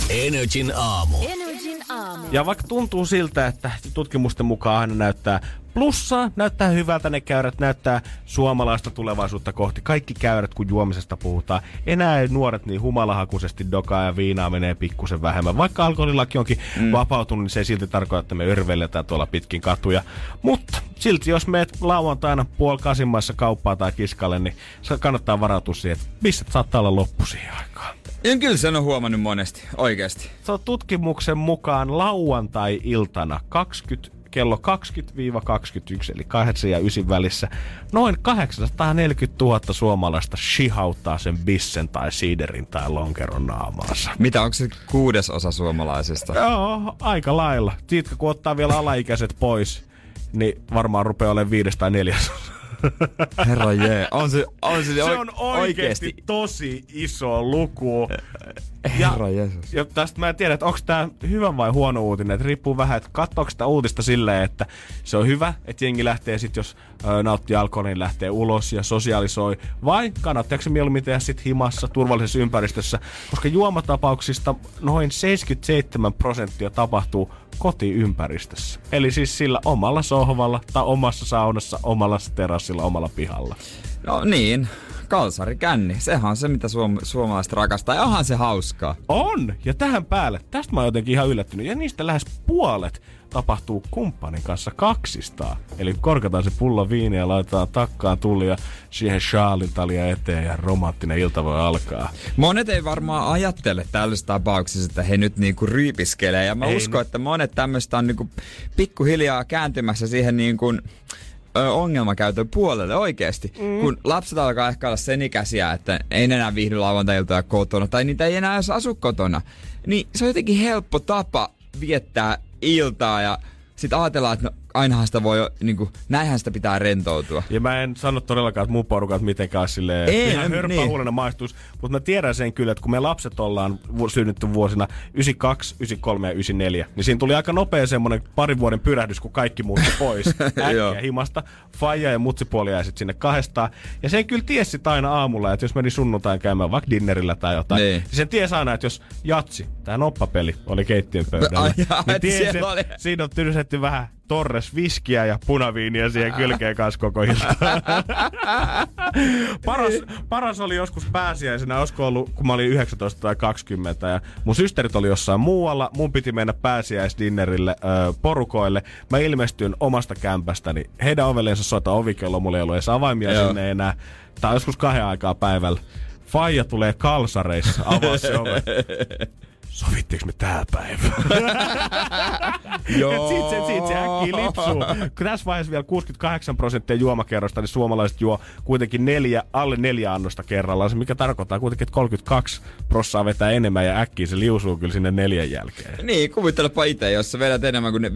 Energin aamu. Energin aamu. Ja vaikka tuntuu siltä, että tutkimusten mukaan aina näyttää plussaa, näyttää hyvältä ne käyrät, näyttää suomalaista tulevaisuutta kohti. Kaikki käyrät, kun juomisesta puhutaan. Enää ei nuoret niin humalahakuisesti dokaa ja viinaa menee pikkusen vähemmän. Vaikka alkoholilaki onkin mm. vapautunut, niin se ei silti tarkoita, että me örvelletään tuolla pitkin katuja. Mutta silti jos meet lauantaina puoli kasimmaissa kauppaa tai kiskalle, niin kannattaa varautua siihen, että missä saattaa olla loppu siihen aikaan. En kyllä sen on huomannut monesti, oikeasti. Se on tutkimuksen mukaan lauantai-iltana 20 kello 20-21, eli 8 ja 9 välissä, noin 840 000 suomalaista shihauttaa sen bissen tai siiderin tai lonkeron naamaansa. Mitä, onko se kuudes osa suomalaisista? Joo, aika lailla. Siitä kun ottaa vielä alaikäiset pois, niin varmaan rupeaa olemaan viides tai neljäs. Herra jee, on se, on se, Se on oikeasti tosi iso luku. Herra Jeesus. Ja tästä mä en tiedä, että onko tämä hyvä vai huono uutinen. Että riippuu vähän, että katsoako sitä uutista silleen, että se on hyvä, että jengi lähtee sitten, jos ö, nauttii alkoholia, niin lähtee ulos ja sosialisoi. Vai kannattaako se mieluummin tehdä sitten himassa, turvallisessa ympäristössä? Koska juomatapauksista noin 77 prosenttia tapahtuu kotiympäristössä. Eli siis sillä omalla sohvalla tai omassa saunassa, omalla terassilla, omalla pihalla. No niin, kalsari känni. Sehän on se, mitä suom- suomalaiset rakastaa. Ja onhan se hauskaa. On! Ja tähän päälle, tästä mä oon jotenkin ihan yllättynyt. Ja niistä lähes puolet tapahtuu kumppanin kanssa kaksistaan. Eli korkataan se pullo viiniä ja laitetaan takkaan tuli ja siihen shaalintalia eteen ja romanttinen ilta voi alkaa. Monet ei varmaan ajattele tällaisessa tapauksessa, että he nyt niinku ryypiskelee. Ja mä Ei uskon, että monet tämmöistä on niinku pikkuhiljaa kääntymässä siihen niinku ö, ongelmakäytön puolelle oikeasti. Mm. Kun lapset alkaa ehkä olla sen ikäisiä, että ei enää viihdy lauantailta kotona, tai niitä ei enää edes asu kotona, niin se on jotenkin helppo tapa viettää iltaa ja sitten ajatellaan, että no, ainahan sitä voi, niin kuin, näinhän sitä pitää rentoutua. Ja mä en sano todellakaan, että mun porukat mitenkään silleen Ei, ihan no, niin. huolena maistuisi, mutta mä tiedän sen kyllä, että kun me lapset ollaan synnytty vuosina 92, 93 ja 94, niin siinä tuli aika nopea semmonen parin vuoden pyrähdys, kun kaikki muutti pois äkkiä himasta. Faija ja mutsipuoli jäi sit sinne kahdestaan. Ja sen kyllä tiesi aina aamulla, että jos meni sunnuntain käymään vaikka dinnerillä tai jotain, Niin. niin sen tiesi aina, että jos jatsi, tää noppapeli oli keittiön pöydällä, Ai jaa, niin tiesi, oli- siinä on tyrsetty vähän Torres viskiä ja punaviiniä siihen kylkeen kanssa koko ilta. paras, paras oli joskus pääsiäisenä, olisiko ollut, kun mä olin 19 tai 20, ja mun systerit oli jossain muualla, mun piti mennä pääsiäisdinnerille ö, porukoille. Mä ilmestyin omasta kämpästäni, heidän ovellensa soita ovikello, mulla ei ollut edes avaimia Joo. sinne enää. Tai joskus kahden aikaa päivällä. Faija tulee kalsareissa, avaa se ove. Sovittiinko me tää päivä? Joo. Sitten se, sit se äkkiä lipsuu. Kun tässä vaiheessa vielä 68 prosenttia juomakerrosta, niin suomalaiset juo kuitenkin neljä, alle neljä annosta kerrallaan, se mikä tarkoittaa kuitenkin, että 32 prossaa vetää enemmän ja äkkiä se liusuu kyllä sinne neljän jälkeen. Niin, kuvittelepa itse, jos sä vedät enemmän kuin ne 5-6,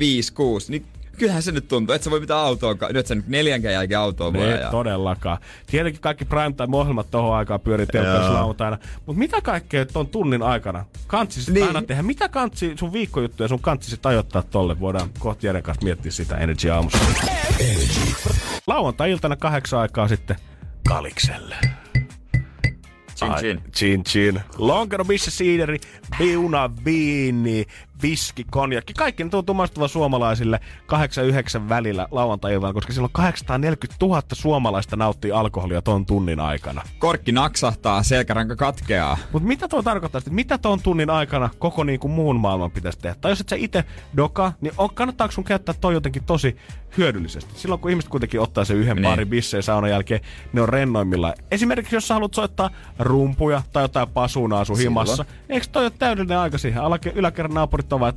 niin kyllähän se nyt tuntuu, että sä voi mitään autoa, nyt sä nyt neljänkään jälkeen autoa voi Ei ajaa. todellakaan. Tietenkin kaikki primetime-ohjelmat tohon aikaan pyörii telkkarissa lauantaina. Mutta mitä kaikkea ton tunnin aikana kantsisit Niin. niin. aina tehdä? Mitä kantsi, sun viikkojuttuja sun kantsisit ajoittaa tolle? Voidaan kohta Jeren kanssa miettiä sitä Energy aamussa. Lauantai-iltana kahdeksan aikaa sitten Kalikselle. Chin Ai, chin. Chin chin. Lonkero, missä siideri, biuna, viini, viski, konjakki. Kaikki ne tuntuu maistuvan suomalaisille 8-9 välillä lauantai koska silloin 840 000 suomalaista nauttii alkoholia ton tunnin aikana. Korkki naksahtaa, selkäranka katkeaa. Mutta mitä tuo tarkoittaa sitten? Mitä tuon tunnin aikana koko niin kuin muun maailman pitäisi tehdä? Tai jos et sä itse doka, niin on, kannattaako sun käyttää toi jotenkin tosi hyödyllisesti? Silloin kun ihmiset kuitenkin ottaa sen yhden Niin. paarin bisseen saunan jälkeen, ne on rennoimmillaan. Esimerkiksi jos sä haluat soittaa rumpuja tai jotain pasunaa sun Silloin. himassa, eikö toi ole täydellinen aika siihen? Alake, yläkerran naapurit ovat,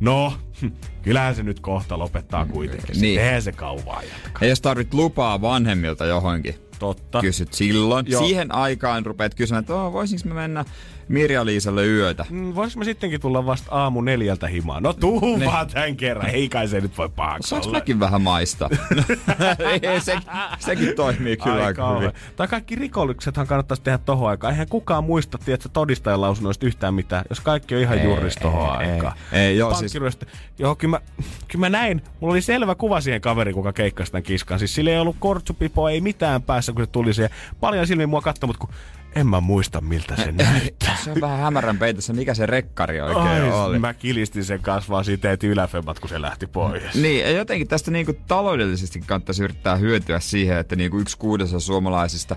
no, kyllähän se nyt kohta lopettaa kuitenkin. Niin. Eihän se kauan jatka. Ja jos tarvit lupaa vanhemmilta johonkin, Totta. kysyt silloin. Joo. Siihen aikaan rupeat kysymään, että oh, voisinko mä mennä Mirja-Liisalle yötä. Mm, Voisiko me sittenkin tulla vasta aamu neljältä himaan? No tuu ne. vaan tämän kerran, ei kai se nyt voi pahaksi Saanko mäkin vähän maista? Ei, se, sekin toimii kyllä Ai aika hyvin. Tai kaikki rikollisethan kannattaisi tehdä tohon aikaan. Eihän kukaan muista, tiedätkö, todistajan lausunnoista yhtään mitään, jos kaikki on ihan juuris tohon ei, aikaan. ei, joo, siis-. Joo, kyllä mä, kyllä mä näin. Mulla oli selvä kuva siihen kaveri, kuka keikkasi tämän kiskan. Siis sillä ei ollut kortsupipoa, ei mitään päässä, kun se tuli siihen. Paljon silmin mua katsoi, mutta kun en mä muista, miltä se näyttää. Se on vähän hämärän peitossa, mikä se rekkari oikein Ai, oli. mä kilistin sen kasvaa siitä, että yläfemmat, kun se lähti pois. Niin, ja jotenkin tästä niinku taloudellisesti kannattaisi yrittää hyötyä siihen, että niinku yksi kuudesosa suomalaisista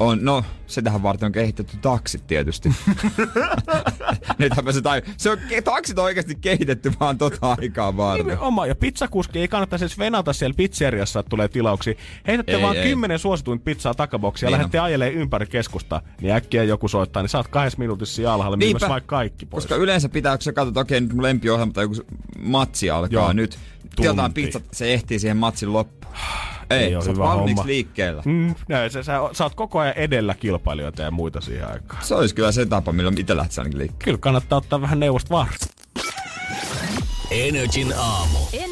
On, no, sitähän varten on kehitetty taksit tietysti. Nythän se, tai, se on, taksit on oikeasti kehitetty vaan tota aikaa varten. Oma ja pizzakuski ei kannattaisi edes venata siellä pizzeriassa, että tulee tilauksia. Heitätte Ei, vaan ei. kymmenen suosituin pizzaa takaboksia ja Niin lähdette ajelee ympäri keskusta. Niin äkkiä joku soittaa, niin saat kahdessa minuutissa siellä alhaalla myymässä vaikka kaikki pois. Koska yleensä pitää, kun sä katsot, okei, nyt mun lempiohjelma tai joku matsi alkaa Joo, nyt. Jotain pizzat, se ehtii siihen matsin loppuun. Ei, Ei oo sä hyvä valmiiksi homma. liikkeellä. Mm, näin, sä, sä, sä, oot koko ajan edellä kilpailijoita ja muita siihen aikaan. Se olisi kyllä se tapa, millä itse lähtisi ainakin liikkeelle. Kyllä kannattaa ottaa vähän neuvosta varsta. Energin aamu. Energin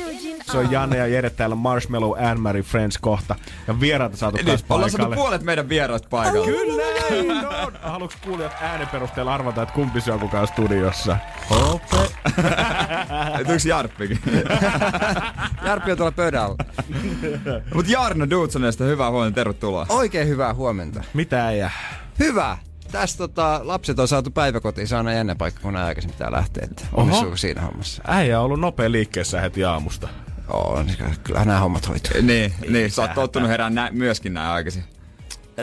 Se on Janne ja Jere täällä Marshmallow Anne-Marie Friends kohta. Ja vieraita saatu Niin, taas ollaan saatu paikalle. puolet meidän vieraista paikalle. Kyllä näin on. Haluatko kuulijat äänen perusteella arvata, että kumpi se on kukaan studiossa? Hope. Tuliko Jarppikin? Jarppi on tuolla pöydällä. Mut Jarno Dudsonesta hyvää huomenta, tervetuloa. Oikein hyvää huomenta. Mitä ei Hyvä! Tässä tota, lapset on saatu päiväkotiin, se on aina jännä paikka, kun aikaisin pitää lähteä. Että siinä hommassa? Äijä on ollut nopea liikkeessä heti aamusta. On, kyllähän nämä hommat hoituu. Niin, niin, sä oot tottunut herään nä- myöskin näin aikaisin.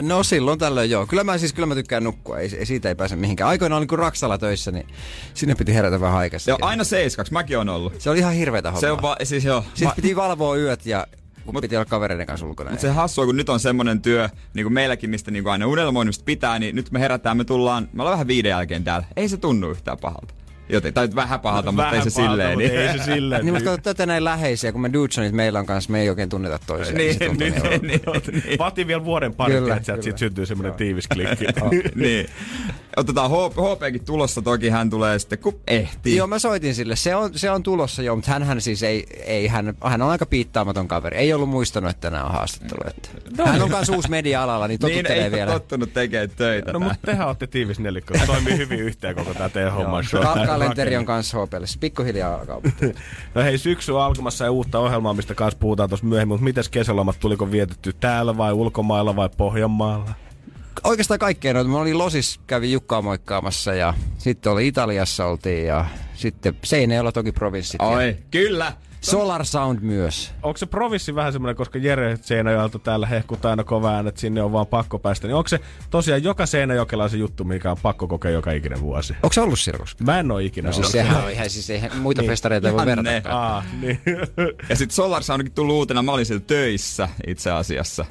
No silloin tällöin joo. Kyllä mä siis kyllä mä tykkään nukkua, ei, ei siitä ei pääse mihinkään. Aikoinaan olin kun Raksalla töissä, niin sinne piti herätä vähän aikaisin. Joo, aina seiskaksi, mäkin on ollut. Se oli ihan hirveetä hommaa. Se on va- siis joo. Sitten Ma- piti valvoa yöt ja kun piti olla kavereiden kanssa ulkona. Mut se hassua, kun nyt on semmonen työ, niin kuin meilläkin, mistä niin kuin aina unelmoin, mistä pitää, niin nyt me herätään, me tullaan, me ollaan vähän viiden jälkeen täällä. Ei se tunnu yhtään pahalta. Joten, tai vähän pahalta, mutta ei se pahalta, silleen. Niin. Ei se silleen. Niin, mutta kato, tätä näin läheisiä, kun me Dudesonit meillä on kanssa, me ei oikein tunneta toisiaan. Niin, tuntuu niin, niin, niin, niin. Vaatii vielä vuoden pari, Kyllä, että kyllä. siitä syntyy semmoinen tiivis klikki. niin. Otetaan HPkin tulossa, toki hän tulee sitten, kun ehtii. Joo, mä soitin sille. Se on, se on tulossa jo, mutta hän siis ei, ei hän, hän on aika piittaamaton kaveri. Ei ollut muistanut, että nämä on haastattelu. Että. Hän on kanssa uusi media-alalla, niin niin, totuttelee ei vielä. tottunut tekemään töitä. No mutta tehän olette tiivis nelikko. Toimii hyvin yhteen koko tää teidän homma. Kalenteri on kanssa HPlle. Se pikkuhiljaa alkaa. No hei, syksy on alkamassa ja uutta ohjelmaa, mistä kanssa puhutaan tuossa myöhemmin. Mutta mites kesälomat, tuliko vietetty täällä vai ulkomailla vai Pohjanmaalla? Oikeastaan kaikkea noita. Mä olin Losis, kävin Jukkaa moikkaamassa ja sitten oli Italiassa oltiin ja sitten Seinäjoella toki provinssit. ja Oi, kyllä. Solar Sound myös. Onko se provissi vähän semmoinen, koska Jere Seinäjoelta täällä hehkutaan aina kova äänet, että sinne on vaan pakko päästä. Niin onko se tosiaan joka Seinäjokelaisen juttu, mikä on pakko kokea joka ikinen vuosi? Onko se ollut Sirkus? Mä en oo ikinä No siis ollut. sehän on ihan siis eihän muita Niin. festareita ei voi verrata. Aa, niin. Ja sitten Solar Soundkin tullut uutena, mä olin siellä töissä itse asiassa.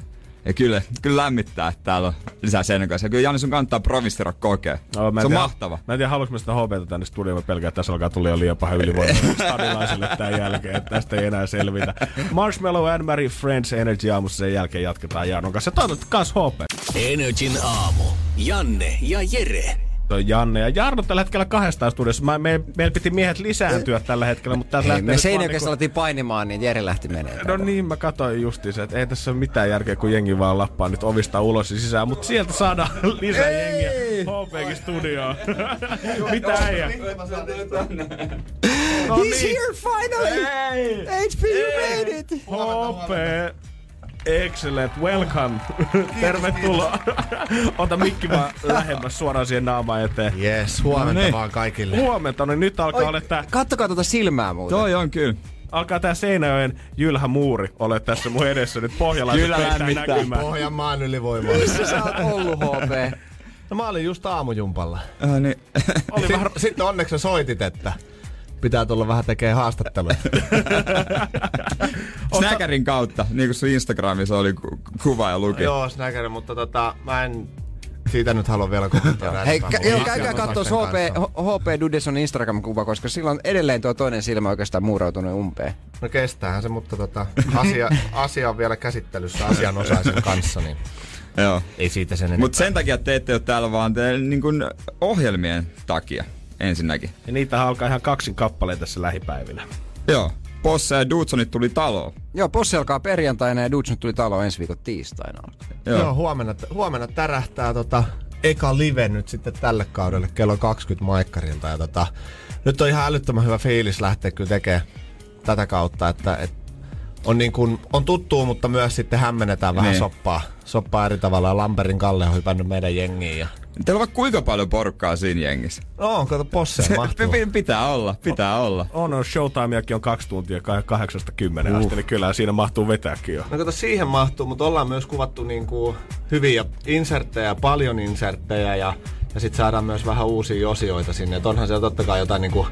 Ja kyllä, kyllä lämmittää, että täällä on lisää sen kanssa. Ja kyllä Janne sun kannattaa provinssirock kokea. No, mä en se on tiedä- mahtava. Mä en tiedä, haluanko mä sitä HBtä tänne studioon, mä pelkään, että tässä alkaa tulla jo liian paha ylivoimainen stadilaiselle tämän jälkeen, että tästä ei enää selvitä. Marshmallow and Mary Friends Energy aamussa sen jälkeen jatketaan Jaanon kanssa. Ja toivottavasti kans HB. Energin aamu. Janne ja Jere. Toi Janne ja Jarno tällä hetkellä kahdestaan studiossa. Mä, me, meillä piti miehet lisääntyä tällä hetkellä, mutta täältä Ei, lähtee me vaan Seinäjoessa niinku- alettiin painimaan, niin Jere lähti menee. No niin, mä katsoin justiinsa, että ei tässä ole mitään järkeä, kun jengi vaan lappaa nyt ovista ulos ja sisään, mutta sieltä saadaan lisää jengiä HPkin studioon. Mitä äijä? No He's niin. here finally! HP, you made it! HP. Excellent, welcome. Tervetuloa. Ota mikki vaan lähemmäs suoraan siihen naamaan eteen. Yes, huomenta No niin. vaan kaikille. Huomenta, no nyt alkaa olla tää, Kattokaa tuota silmää muuten. Toi on kyllä. alkaa tää Seinäjoen jylhä muuri ole tässä mun edessä nyt pohjalaiset Kyllä peittää näkymään. Pohjanmaan ylivoimaa. Missä sä oot ollut, HP? No mä olin just aamujumpalla. Äh, niin. Oli vähän Sitten onneksi sä soitit, että pitää tulla vähän tekee haastatteluja. Snäkärin kautta, niin kuin sun Instagramissa oli ku- kuva ja luki. Joo, snäkäri, mutta tota, mä en siitä nyt halua vielä kommentoida. Hei, kä- mun joo, käykää katsoa HP. HP Dudeson Instagram-kuva, koska sillä on edelleen tuo toinen silmä oikeastaan muurautunut umpeen. No kestäähän se, mutta tota, asia, asia on vielä käsittelyssä asianosaisen kanssa, niin Joo. ei siitä sen enempää. Mutta sen takia te ette ole täällä vaan te, niin kuin ohjelmien takia ensinnäkin. Ja niitä alkaa ihan kaksin kappaleita tässä lähipäivinä. Joo. Posse ja Dudsonit tuli taloon. Joo, Possi alkaa perjantaina ja Dudson tuli taloon ensi viikon tiistaina. Joo. Joo, huomenna, huomenna tärähtää tota, eka live nyt sitten tälle kaudelle kello 20 maikkarilta. Ja tota, nyt on ihan älyttömän hyvä fiilis lähteä kyllä tekemään tätä kautta, että et on, niin kuin, on tuttuu, mutta myös sitten hämmennetään vähän Niin. soppaa, soppaa eri tavalla. Ja Lamperin Kalle on hypännyt meidän jengiin ja Teillä on vaikka kuinka paljon porukkaa siinä jengissä? No on, kato, posseen mahtuu. P- pitää olla, pitää olla. On, on showtimeakin on kaksi tuntia, ka- kahdeksasta kymmenen uh. asti, niin kyllä siinä mahtuu vetääkin jo. No kato, siihen mahtuu, mutta ollaan myös kuvattu niinku hyviä inserttejä, paljon inserttejä ja, ja sitten saadaan myös vähän uusia osioita sinne. Et onhan siellä totta kai jotain niinku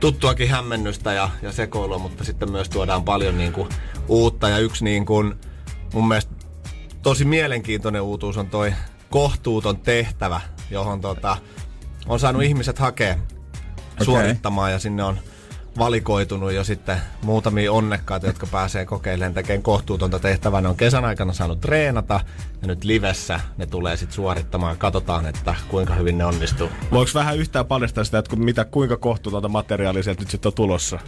tuttuakin hämmennystä ja, ja sekoilua, mutta sitten myös tuodaan paljon niinku uutta. Ja yksi niinku, mun mielestä tosi mielenkiintoinen uutuus on toi kohtuuton tehtävä, johon tota, on saanut ihmiset hakea okay. suorittamaan ja sinne on valikoitunut jo sitten muutamia onnekkaita, jotka pääsee kokeilemaan tekemään kohtuutonta tehtävää. Ne on kesän aikana saanut treenata ja nyt livessä ne tulee sitten suorittamaan. Katsotaan, että kuinka hyvin ne onnistuu. Voiko vähän yhtään paljastaa sitä, että mitä, kuinka kohtuutonta materiaalia sieltä nyt sitten on tulossa?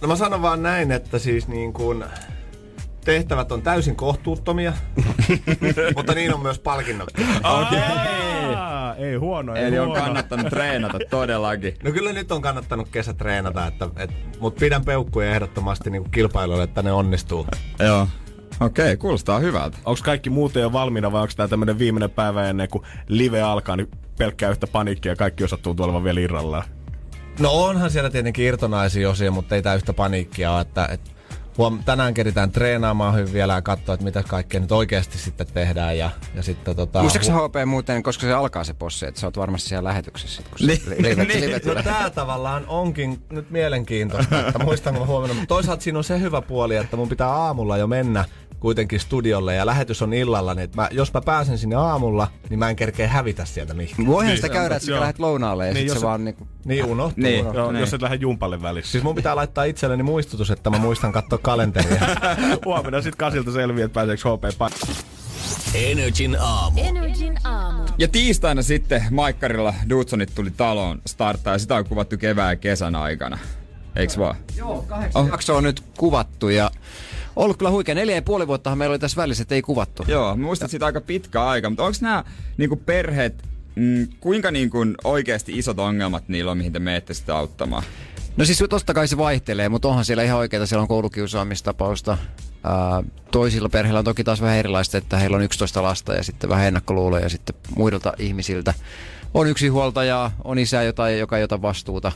No mä sanon vaan näin, että siis niin kuin tehtävät on täysin kohtuuttomia, mutta niin on myös palkinnot. Okay. Ei huono, ei Eli on huono. kannattanut treenata todellakin. No kyllä nyt on kannattanut kesä treenata, että, et, mutta pidän peukkuja ehdottomasti niin kilpailuille, että ne onnistuu. Joo. Okei, okay, kuulostaa hyvältä. Onko kaikki muuten jo valmiina vai onko tämä tämmöinen viimeinen päivä ennen kuin live alkaa, niin pelkkää yhtä paniikkia ja kaikki osat tuntuu olevan vielä irrallaan? No onhan siellä tietenkin irtonaisia osia, mutta ei tää yhtä paniikkia ole, että, että huom- tänään keritään treenaamaan hyvin vielä ja katsoa, että mitä kaikkea nyt oikeasti sitten tehdään. Ja, ja sitten tota... Muistaaksä HP muuten, koska se alkaa se possi, että sä oot varmasti siellä lähetyksessä, sit, kun Niin, li- niin. live No tää tavallaan onkin nyt mielenkiintoista, että muistanko mä huomannut. Mutta toisaalta siinä on se hyvä puoli, että mun pitää aamulla jo mennä kuitenkin studiolle ja lähetys on illalla, niin että mä, jos mä pääsen sinne aamulla, niin mä en kerkeä hävitä sieltä mihinkään. Voihan Niin, sitä käydä, että sä lähdet lounaalle ja Niin, sit jos- se vaan niinku... Niin unohtuu. Niin. unohtuu. Joo, Niin. jos et lähde jumpalle välissä. Siis mun pitää laittaa itselleni muistutus, että mä muistan katsoa kalenteria. Huomenna sitten kasilta selviää, että pääseekö HP pa- Energin aamu. Energin aamu. Ja tiistaina sitten Maikkarilla Dudsonit tuli taloon starttaa ja sitä on kuvattu kevään ja kesän aikana. Eiks vaan? Joo, kahdeksan jakso on nyt kuvattu ja ollut kyllä huikea. Neljä ja puoli vuottahan meillä oli tässä välissä, että ei kuvattu. Joo, mä muistan siitä aika pitkä aika, mutta onko nämä niinku perheet, mm, kuinka niinku oikeasti isot ongelmat niillä on, mihin te menette sitä auttamaan? No siis totta kai se vaihtelee, mutta onhan siellä ihan oikeita. Siellä on koulukiusaamistapausta. Ää, toisilla perheillä on toki taas vähän erilaista, että heillä on 11 lasta ja sitten vähän ennakkoluuloja ja sitten muilta ihmisiltä. On yksi huoltaja, on isä, jota, joka ei ota vastuuta.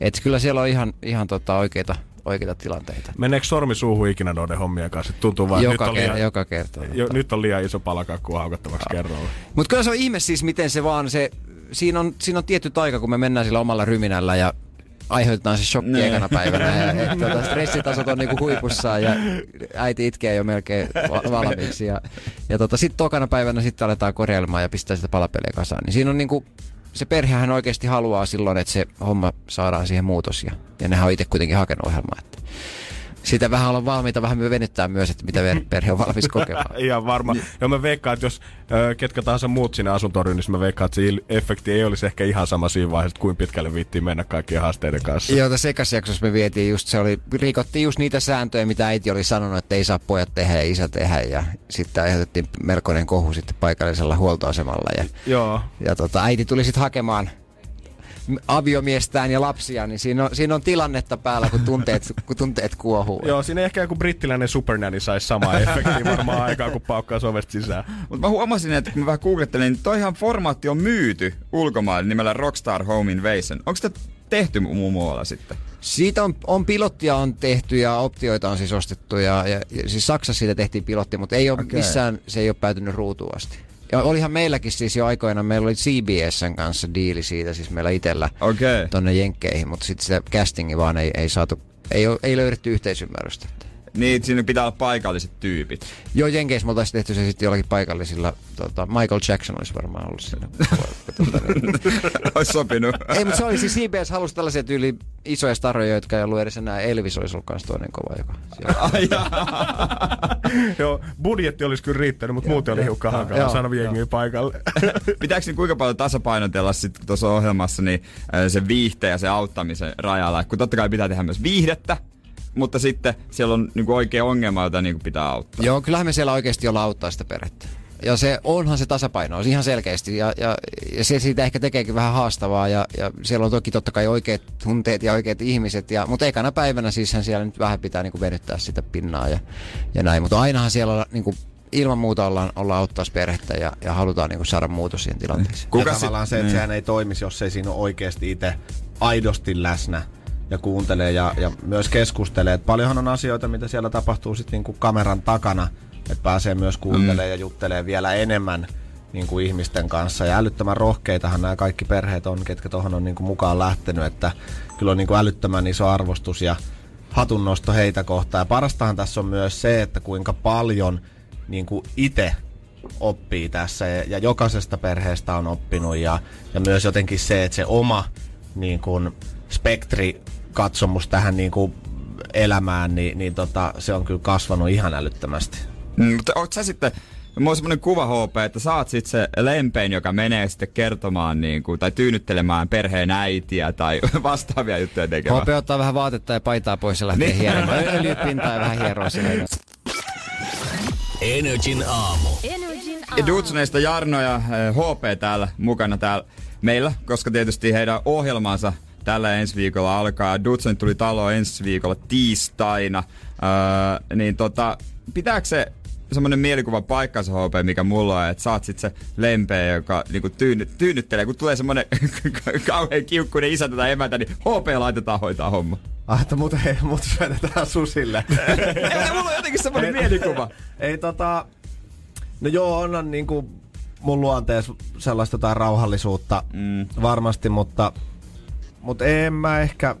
Et kyllä siellä on ihan, ihan tota oikeita, oikeita tilanteita. Meneekö sormi suuhun ikinä noiden hommien kanssa? Tuntuu vaan, Joka, nyt on, liian, joka kerta. jo, nyt on liian iso palakakku haukattavaksi kerralla. Mutta kyllä se on ihme siis, miten se vaan se, siinä on, siinä on tietty aika, kun me mennään sillä omalla ryminällä ja aiheutetaan se shokki Nee. ekana päivänä. Ja, et, tota, stressitasot on niinku huipussaan ja äiti itkee jo melkein va- valmiiksi. Ja, ja tota, sitten tokana päivänä sitten aletaan korjailemaan ja pistää sitä palapeliä kasaan. Niin siinä on niinku, se perhehän oikeasti haluaa silloin, että se homma saadaan siihen muutos. Ja, ja nehän on itse kuitenkin hakenut ohjelmaa. Että sitä vähän ollaan valmiita vähän venyttää myös, että mitä perhe on valmis kokemaan. Ihan varma. Ja mä veikkaan, että jos ö, ketkä tahansa muut sinne asuntoon niin mä veikkaan, että se efekti ei olisi ehkä ihan sama siinä vaiheessa, kuinka pitkälle viittiin mennä kaikkien haasteiden kanssa. Joo, tässä ekassa jaksossa me vietiin just, se oli, rikottiin just niitä sääntöjä, mitä äiti oli sanonut, että ei saa pojat tehdä ja isä tehdä. Ja sitten aiheutettiin melkoinen kohu sitten paikallisella huoltoasemalla. Ja, Joo. ja tota, äiti tuli sitten hakemaan aviomiestään ja lapsia, niin siinä on, siinä on tilannetta päällä, kun tunteet, kun tunteet kuohuu. Joo, siinä ehkä joku brittiläinen supernanny saisi samaa efektiä varmaan aikaa, kun paukkaa sovesta sisään. Mutta mä huomasin, että kun mä vähän googlettelin, niin toihan formaatti on myyty ulkomaille nimellä Rockstar Home Invasion. Onko sitä tehty muun muualla sitten? Siitä on, on pilottia on tehty ja optioita on siis ostettu ja, ja, ja siis Saksassa siitä tehtiin pilotti, mutta ei ole okay. missään, se ei ole päätynyt ruutuun asti. Ja olihan meilläkin siis jo aikoina, meillä oli CBSn kanssa diili siitä, siis meillä itsellä. Okay. tonne Jenkkeihin, mutta sitten sitä castingi vaan ei, ei saatu, ei, ei löydetty yhteisymmärrystä. Niin, siinä pitää olla paikalliset tyypit. Joo, Jenkeissä me oltaisiin tehty se sitten jollakin paikallisilla, tota, Michael Jackson olisi varmaan ollut siinä. Olisi sopinut. ei, mutta se oli siis CBS halusi tällaisia tyyli isoja staroja, jotka ei ollut edes enää. Elvis olisi ollut kans toinen kova, joka. Joo, budjetti olisi kyllä riittänyt, mutta muuten oli hiukan hankalaa Joo, saada jengiä paikalle. Pitääkö niin kuinka paljon tasapainotella sitten tuossa ohjelmassa niin äh, se viihteen ja se auttamisen rajalla? Kun totta kai pitää tehdä myös viihdettä, mutta sitten siellä on niin oikea ongelma, jota niin pitää auttaa. Joo, kyllähän me siellä oikeasti ollaan auttaa sitä perhettä. Ja se onhan se tasapaino, on ihan selkeästi. Ja, ja, ja se siitä ehkä tekeekin vähän haastavaa. Ja, ja siellä on toki totta kai oikeat tunteet ja oikeat ihmiset. Ja, mutta ekana päivänä siishän siellä nyt vähän pitää niin kuin venyttää sitä pinnaa ja, ja näin. Mutta ainahan siellä on, niin kuin, ilman muuta ollaan, ollaan auttaa perhettä ja, ja halutaan niin kuin saada muutos siihen tilanteeseen. Kuka ja tavallaan se, että niin. sehän ei toimisi, jos ei siinä ole oikeasti itse aidosti läsnä ja kuuntelee ja, ja myös keskustelee. Et paljonhan on asioita, mitä siellä tapahtuu sitten niinku kameran takana, että pääsee myös kuuntelemaan mm. ja juttelee vielä enemmän niin kuin ihmisten kanssa. Ja älyttömän rohkeitahan nämä kaikki perheet on, ketkä tuohon on niin kuin mukaan lähtenyt. Että kyllä on niin kuin älyttömän iso arvostus ja hatunnosto heitä kohtaan. Ja parastahan tässä on myös se, että kuinka paljon niin kuin itse oppii tässä ja, ja jokaisesta perheestä on oppinut ja, ja myös jotenkin se, että se oma niin kuin spektri katsomus tähän niin kuin elämään, niin, niin tota, se on kyllä kasvanut ihan älyttömästi. Mm, mutta oot sä sitten, Mulla on semmoinen kuva HP, että saat sitten se lempein, joka menee sitten kertomaan niin kuin, tai tyynnyttelemään perheen äitiä tai vastaavia juttuja tekemään. HP ottaa vähän vaatetta ja paitaa pois ja lähtee niin. hieromaan. Öljypintaa ja vähän hieroa sinne. Energin aamu. Energin aamu. Ja Dudsoneista Jarno ja HP eh, täällä mukana täällä meillä, koska tietysti heidän ohjelmansa tällä ensi viikolla alkaa. Dudson tuli taloon ensi viikolla tiistaina. Öö, niin tota, pitääkö se semmoinen mielikuva paikkansa HP, mikä mulla on, että saat sit se lempeä, joka niinku tyynny, tyynnyttelee. Kun tulee semmoinen kauhean kiukkuinen isäntä tai emäntä, niin HP laitetaan hoitaa homma. Ah, että mut, hei, mut syötetään susille. ei, mulla on jotenkin semmoinen mielikuva. Ei tota... No joo, onhan niinku mun luonteessa sellaista tai rauhallisuutta mm. varmasti, mutta, mutta en mä ehkä,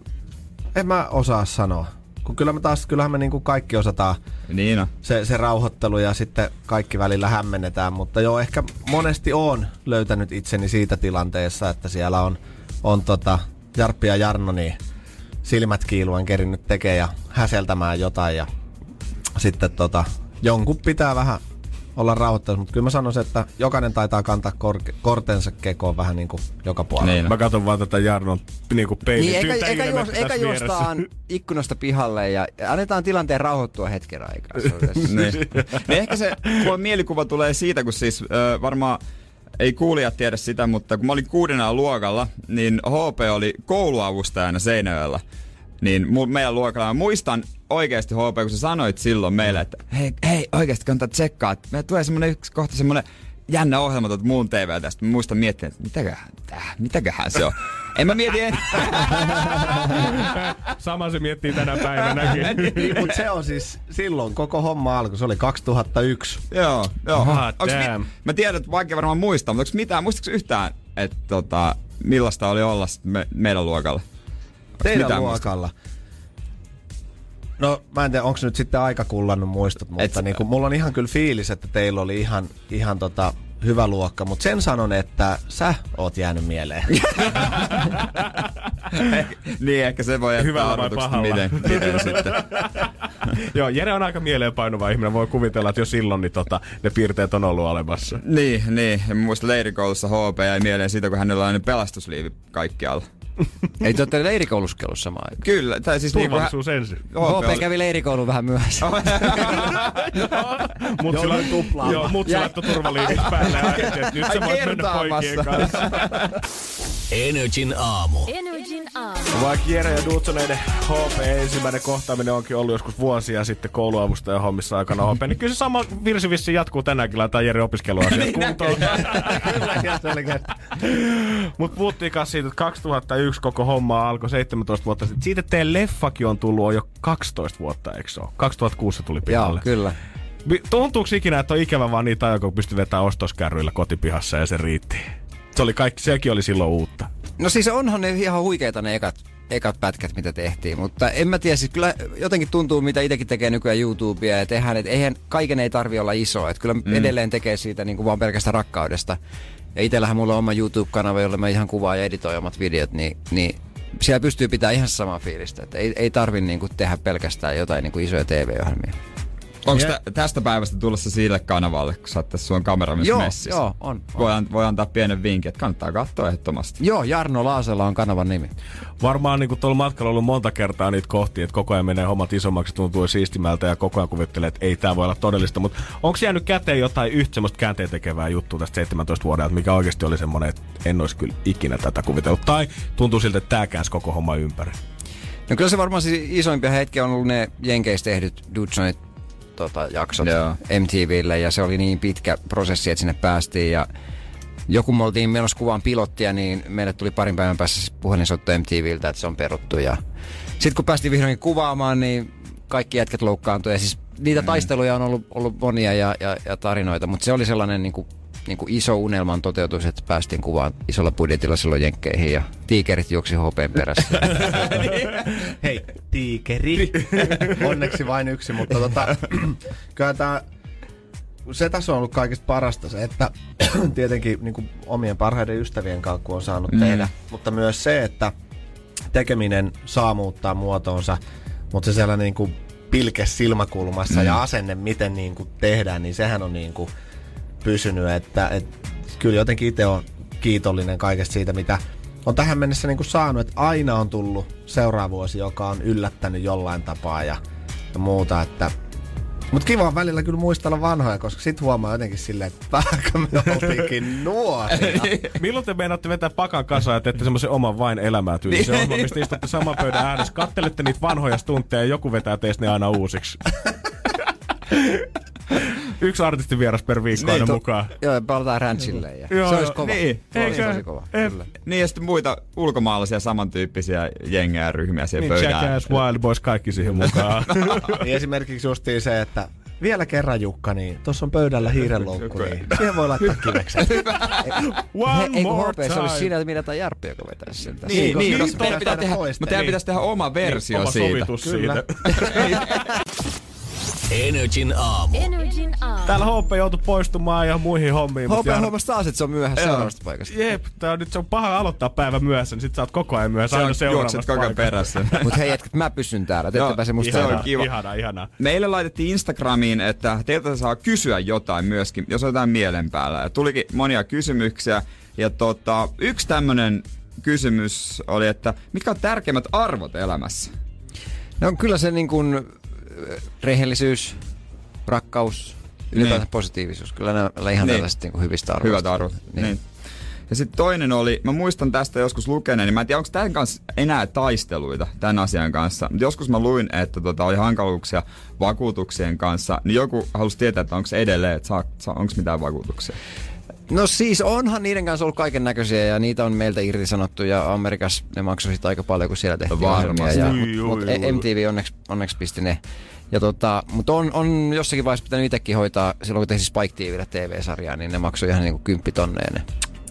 en mä osaa sanoa. Kun kyllä me taas, kyllähän me niinku kaikki osataan niin on. Se, se rauhoittelu ja sitten kaikki välillä hämmennetään. Mutta joo, ehkä monesti on löytänyt itseni siitä tilanteessa, että siellä on, on tota Jarppi ja Jarno niin silmät kiiluen kerinnyt tekemään ja häseltämään jotain ja sitten tota, jonkun pitää vähän olla rauhoittanut, mutta kyllä mä sanoisin, että jokainen taitaa kantaa kor- kortensa kekoon vähän niin kuin joka puolella. Niin. Mä katson vaan tätä Jarnon niin kuin peilin niin, eikä, eikä, juos, eikä juostaan ikkunasta pihalle ja annetaan tilanteen rauhoittua hetken aikaa. niin. niin ehkä se mielikuva tulee siitä, kun siis äh, varmaan ei kuulijat tiedä sitä, mutta kun mä olin kuudena luokalla, niin HP oli kouluavustajana Seinäjöllä niin meidän luokalla mä muistan oikeasti HP, kun sä sanoit silloin meille, että hei, hei oikeasti kannattaa tsekkaa, että me tulee semmonen yksi kohta semmonen jännä ohjelma tuolta muun TV tästä. Mä muistan miettiä, että mitäköhän, tää, mitäköhän se on. En mä mieti en... Sama se miettii tänä päivänäkin. niin, mutta se on siis silloin koko homma alkoi. Se oli 2001. Joo, joo. Oh, mi- mä tiedän, että vaikea varmaan muistaa, mutta onko mitään, muistatko yhtään, että tota, millaista oli olla me, meidän luokalla? Teidän Mitä luokalla? No mä en tiedä, onko nyt sitten aika kullannut muistot, mutta Et, niin kuin, mulla on ihan kyllä fiilis, että teillä oli ihan, ihan tota, hyvä luokka, mutta sen sanon, että sä oot jäänyt mieleen. niin, ehkä se voi jättää vai pahalla? Miten, miten sitten. Joo, Jere on aika mieleenpainuva ihminen. Voi kuvitella, että jo silloin niin tota, ne piirteet on ollut olemassa. Niin, niin. Ja muista leirikoulussa HP jäi mieleen siitä, kun hänellä on pelastusliivi kaikkialla. Ei te olette leirikouluskelussa samaan aikaan? Kyllä. Tai siis Turvallisuus niin ensin. HP kävi leirikoulun vähän myöhässä. mutsi la- tuplaa. Joo, mutsi laittoi turvaliivit päälle nyt sä voit mennä poikien kanssa. Energin aamu. Energin aamu. Vaikka Jere ja Dudsoneiden HP ensimmäinen kohtaaminen onkin ollut joskus vuosia sitten kouluavustajan hommissa aikana HP, niin kyllä se sama virsi vissi jatkuu tänäänkin, laittaa Jere opiskeluasiat niin kuntoon. Mutta puhuttiin kanssa siitä, että 2001 koko homma alkoi 17 vuotta sitten. Siitä teidän leffakin on tullut jo 12 vuotta, eikö se ole? 2006 tuli pihalle. Joo, kyllä. Tuntuuko ikinä, että on ikävä vaan niitä aikoja, kun pystyy vetämään ostoskärryillä kotipihassa ja se riitti? Se oli kaikki, sekin oli silloin uutta. No siis onhan ne ihan huikeita ne ekat, ekat pätkät, mitä tehtiin, mutta en mä tiedä, siis kyllä jotenkin tuntuu, mitä itsekin tekee nykyään YouTubea ja tehdään, että eihän, kaiken ei tarvi olla iso, että kyllä mm. edelleen tekee siitä niin kuin vaan pelkästä rakkaudesta. Ja itsellähän mulla on oma YouTube-kanava, jolle mä ihan kuvaan ja editoin omat videot, niin, niin siellä pystyy pitämään ihan samaa fiilistä, että ei, ei tarvi niin kuin tehdä pelkästään jotain niin kuin isoja TV-ohjelmia. Onko tä, tästä päivästä tulossa sille kanavalle, kun sä oot tässä sun kamera myös joo, messissä? Joo, on. on. Voi, an, voi antaa pienen vinkin, että kannattaa katsoa ehdottomasti. Joo, Jarno Laasella on kanavan nimi. Varmaan niin tuolla matkalla ollut monta kertaa niitä kohtia, että koko ajan menee hommat isommaksi, tuntuu siistimältä ja koko ajan kuvittelee, että ei tämä voi olla todellista. Mutta onko jäänyt käteen jotain yhtä semmoista käänteen tekevää juttua tästä 17 vuodelta, mikä oikeasti oli semmoinen, että en olisi kyllä ikinä tätä kuvitellut. Tai tuntuu siltä, että tämä käänsi koko homma ympäri. No kyllä se varmaan siis isoimpia hetkiä on ollut ne Jenkeissä tehdyt Dudsonit tota, jaksot Joo. MTVlle ja se oli niin pitkä prosessi, että sinne päästiin ja joku me oltiin menossa kuvaan pilottia, niin meille tuli parin päivän päässä puhelinsoitto MTVltä, että se on peruttu. Ja sitten kun päästiin vihdoinkin kuvaamaan, niin kaikki jätkät loukkaantui. Ja siis niitä mm. taisteluja on ollut, ollut monia ja, ja, ja tarinoita, mutta se oli sellainen niin kuin, niin kuin iso unelman toteutus, että päästiin kuvaan isolla budjetilla silloin jenkkeihin ja tiikerit juoksi hopeen perässä. Hei, tiikeri. Onneksi vain yksi, mutta tota, kyllä tää, se tässä on ollut kaikista parasta se, että tietenkin niin kuin omien parhaiden ystävien kanssa kun on saanut mm. tehdä, mutta myös se, että tekeminen saa muuttaa muotoonsa, mutta se sellainen niin kuin pilke silmäkulmassa mm. ja asenne, miten niin kuin tehdään, niin sehän on niin kuin pysynyt, että, että kyllä jotenkin itse on kiitollinen kaikesta siitä, mitä on tähän mennessä niin kuin saanut, että aina on tullut seuraava vuosi, joka on yllättänyt jollain tapaa ja, ja muuta, että mutta kiva on välillä kyllä muistella vanhoja, koska sit huomaa jotenkin silleen, että vähänkö me oltiinkin nuoria. Milloin te meinaatte vetää pakan kasaan ja teette semmoisen oman vain elämää tyylisen ohjelman, mistä istutte saman pöydän ääressä, kattelette niitä vanhoja stuntteja ja joku vetää teistä ne aina uusiksi. Yksi artistin vieras per viikko Niin, aina to- mukaan. Joo, ja palataan ranchille. Ja Joo, se olisi kova. Niin. Se olisi Eikö? tosi kova. Kyllä. Niin ja sitten muita ulkomaalaisia samantyyppisiä jengejä ja ryhmiä siihen Niin, pöydään. Jackass, Wild Boys, kaikki siihen mukaan. niin esimerkiksi justiin se, että vielä kerran Jukka, niin tuossa on pöydällä hiirenloukku, niin siihen voi laittaa kiveksen. One Eikö more HP se olisi time. siinä, että mitä tai Jarppi, joka vetäisi siltä? Niin, niin, niin, koska teidän niin, pitää tehdä, toisten. mutta teidän Niin. pitäisi tehdä oma versio Oma siitä. sovitus Kyllä. siitä. Energin aamu. Energin aamu. Täällä HP joutui poistumaan ja muihin hommiin. mut HP Jar- huomasi taas, että se on myöhässä seuraavasta paikasta. Jep, tää on nyt se on paha aloittaa päivä myöhässä, niin sit sä oot koko ajan myöhässä aina seuraavasta koko ajan paikasta. perässä. Mutta hei jätkät, mä pysyn täällä. Te ette pääse musta se on kiva. Ihana, ihana. Meille laitettiin Instagramiin, että teiltä saa kysyä jotain myöskin, jos on jotain mielen päällä. Ja tulikin monia kysymyksiä. Ja tota, yksi tämmönen kysymys oli, että mitkä on tärkeimmät arvot elämässä? No kyllä se niin kuin rehellisyys, rakkaus, ylipäätään Niin. positiivisuus. Kyllä nämä ihan Niin. tällaiset niin hyvistä arvoista. Hyvät arvot. Niin. niin. Ja sitten toinen oli, mä muistan tästä joskus lukeneen, niin mä en tiedä, onko tämän kanssa enää taisteluita tämän asian kanssa. Mutta joskus mä luin, että tota, oli hankaluuksia vakuutuksien kanssa, niin joku halusi tietää, että onko edelleen, että saa, onko mitään vakuutuksia. No siis onhan niiden kanssa ollut kaiken näköisiä ja niitä on meiltä irtisanottu ja Amerikassa ne maksoi sitä aika paljon, kun siellä tehtiin Varmasti. Ja, Ui, ui, mut, ui. mut MTV onneksi, onneksi pisti ne. Ja tota, mutta on, on jossakin vaiheessa pitänyt itsekin hoitaa, silloin kun tehtiin Spike TVlle TV-sarjaa, niin ne maksoi ihan niinku kymppitonneen ne,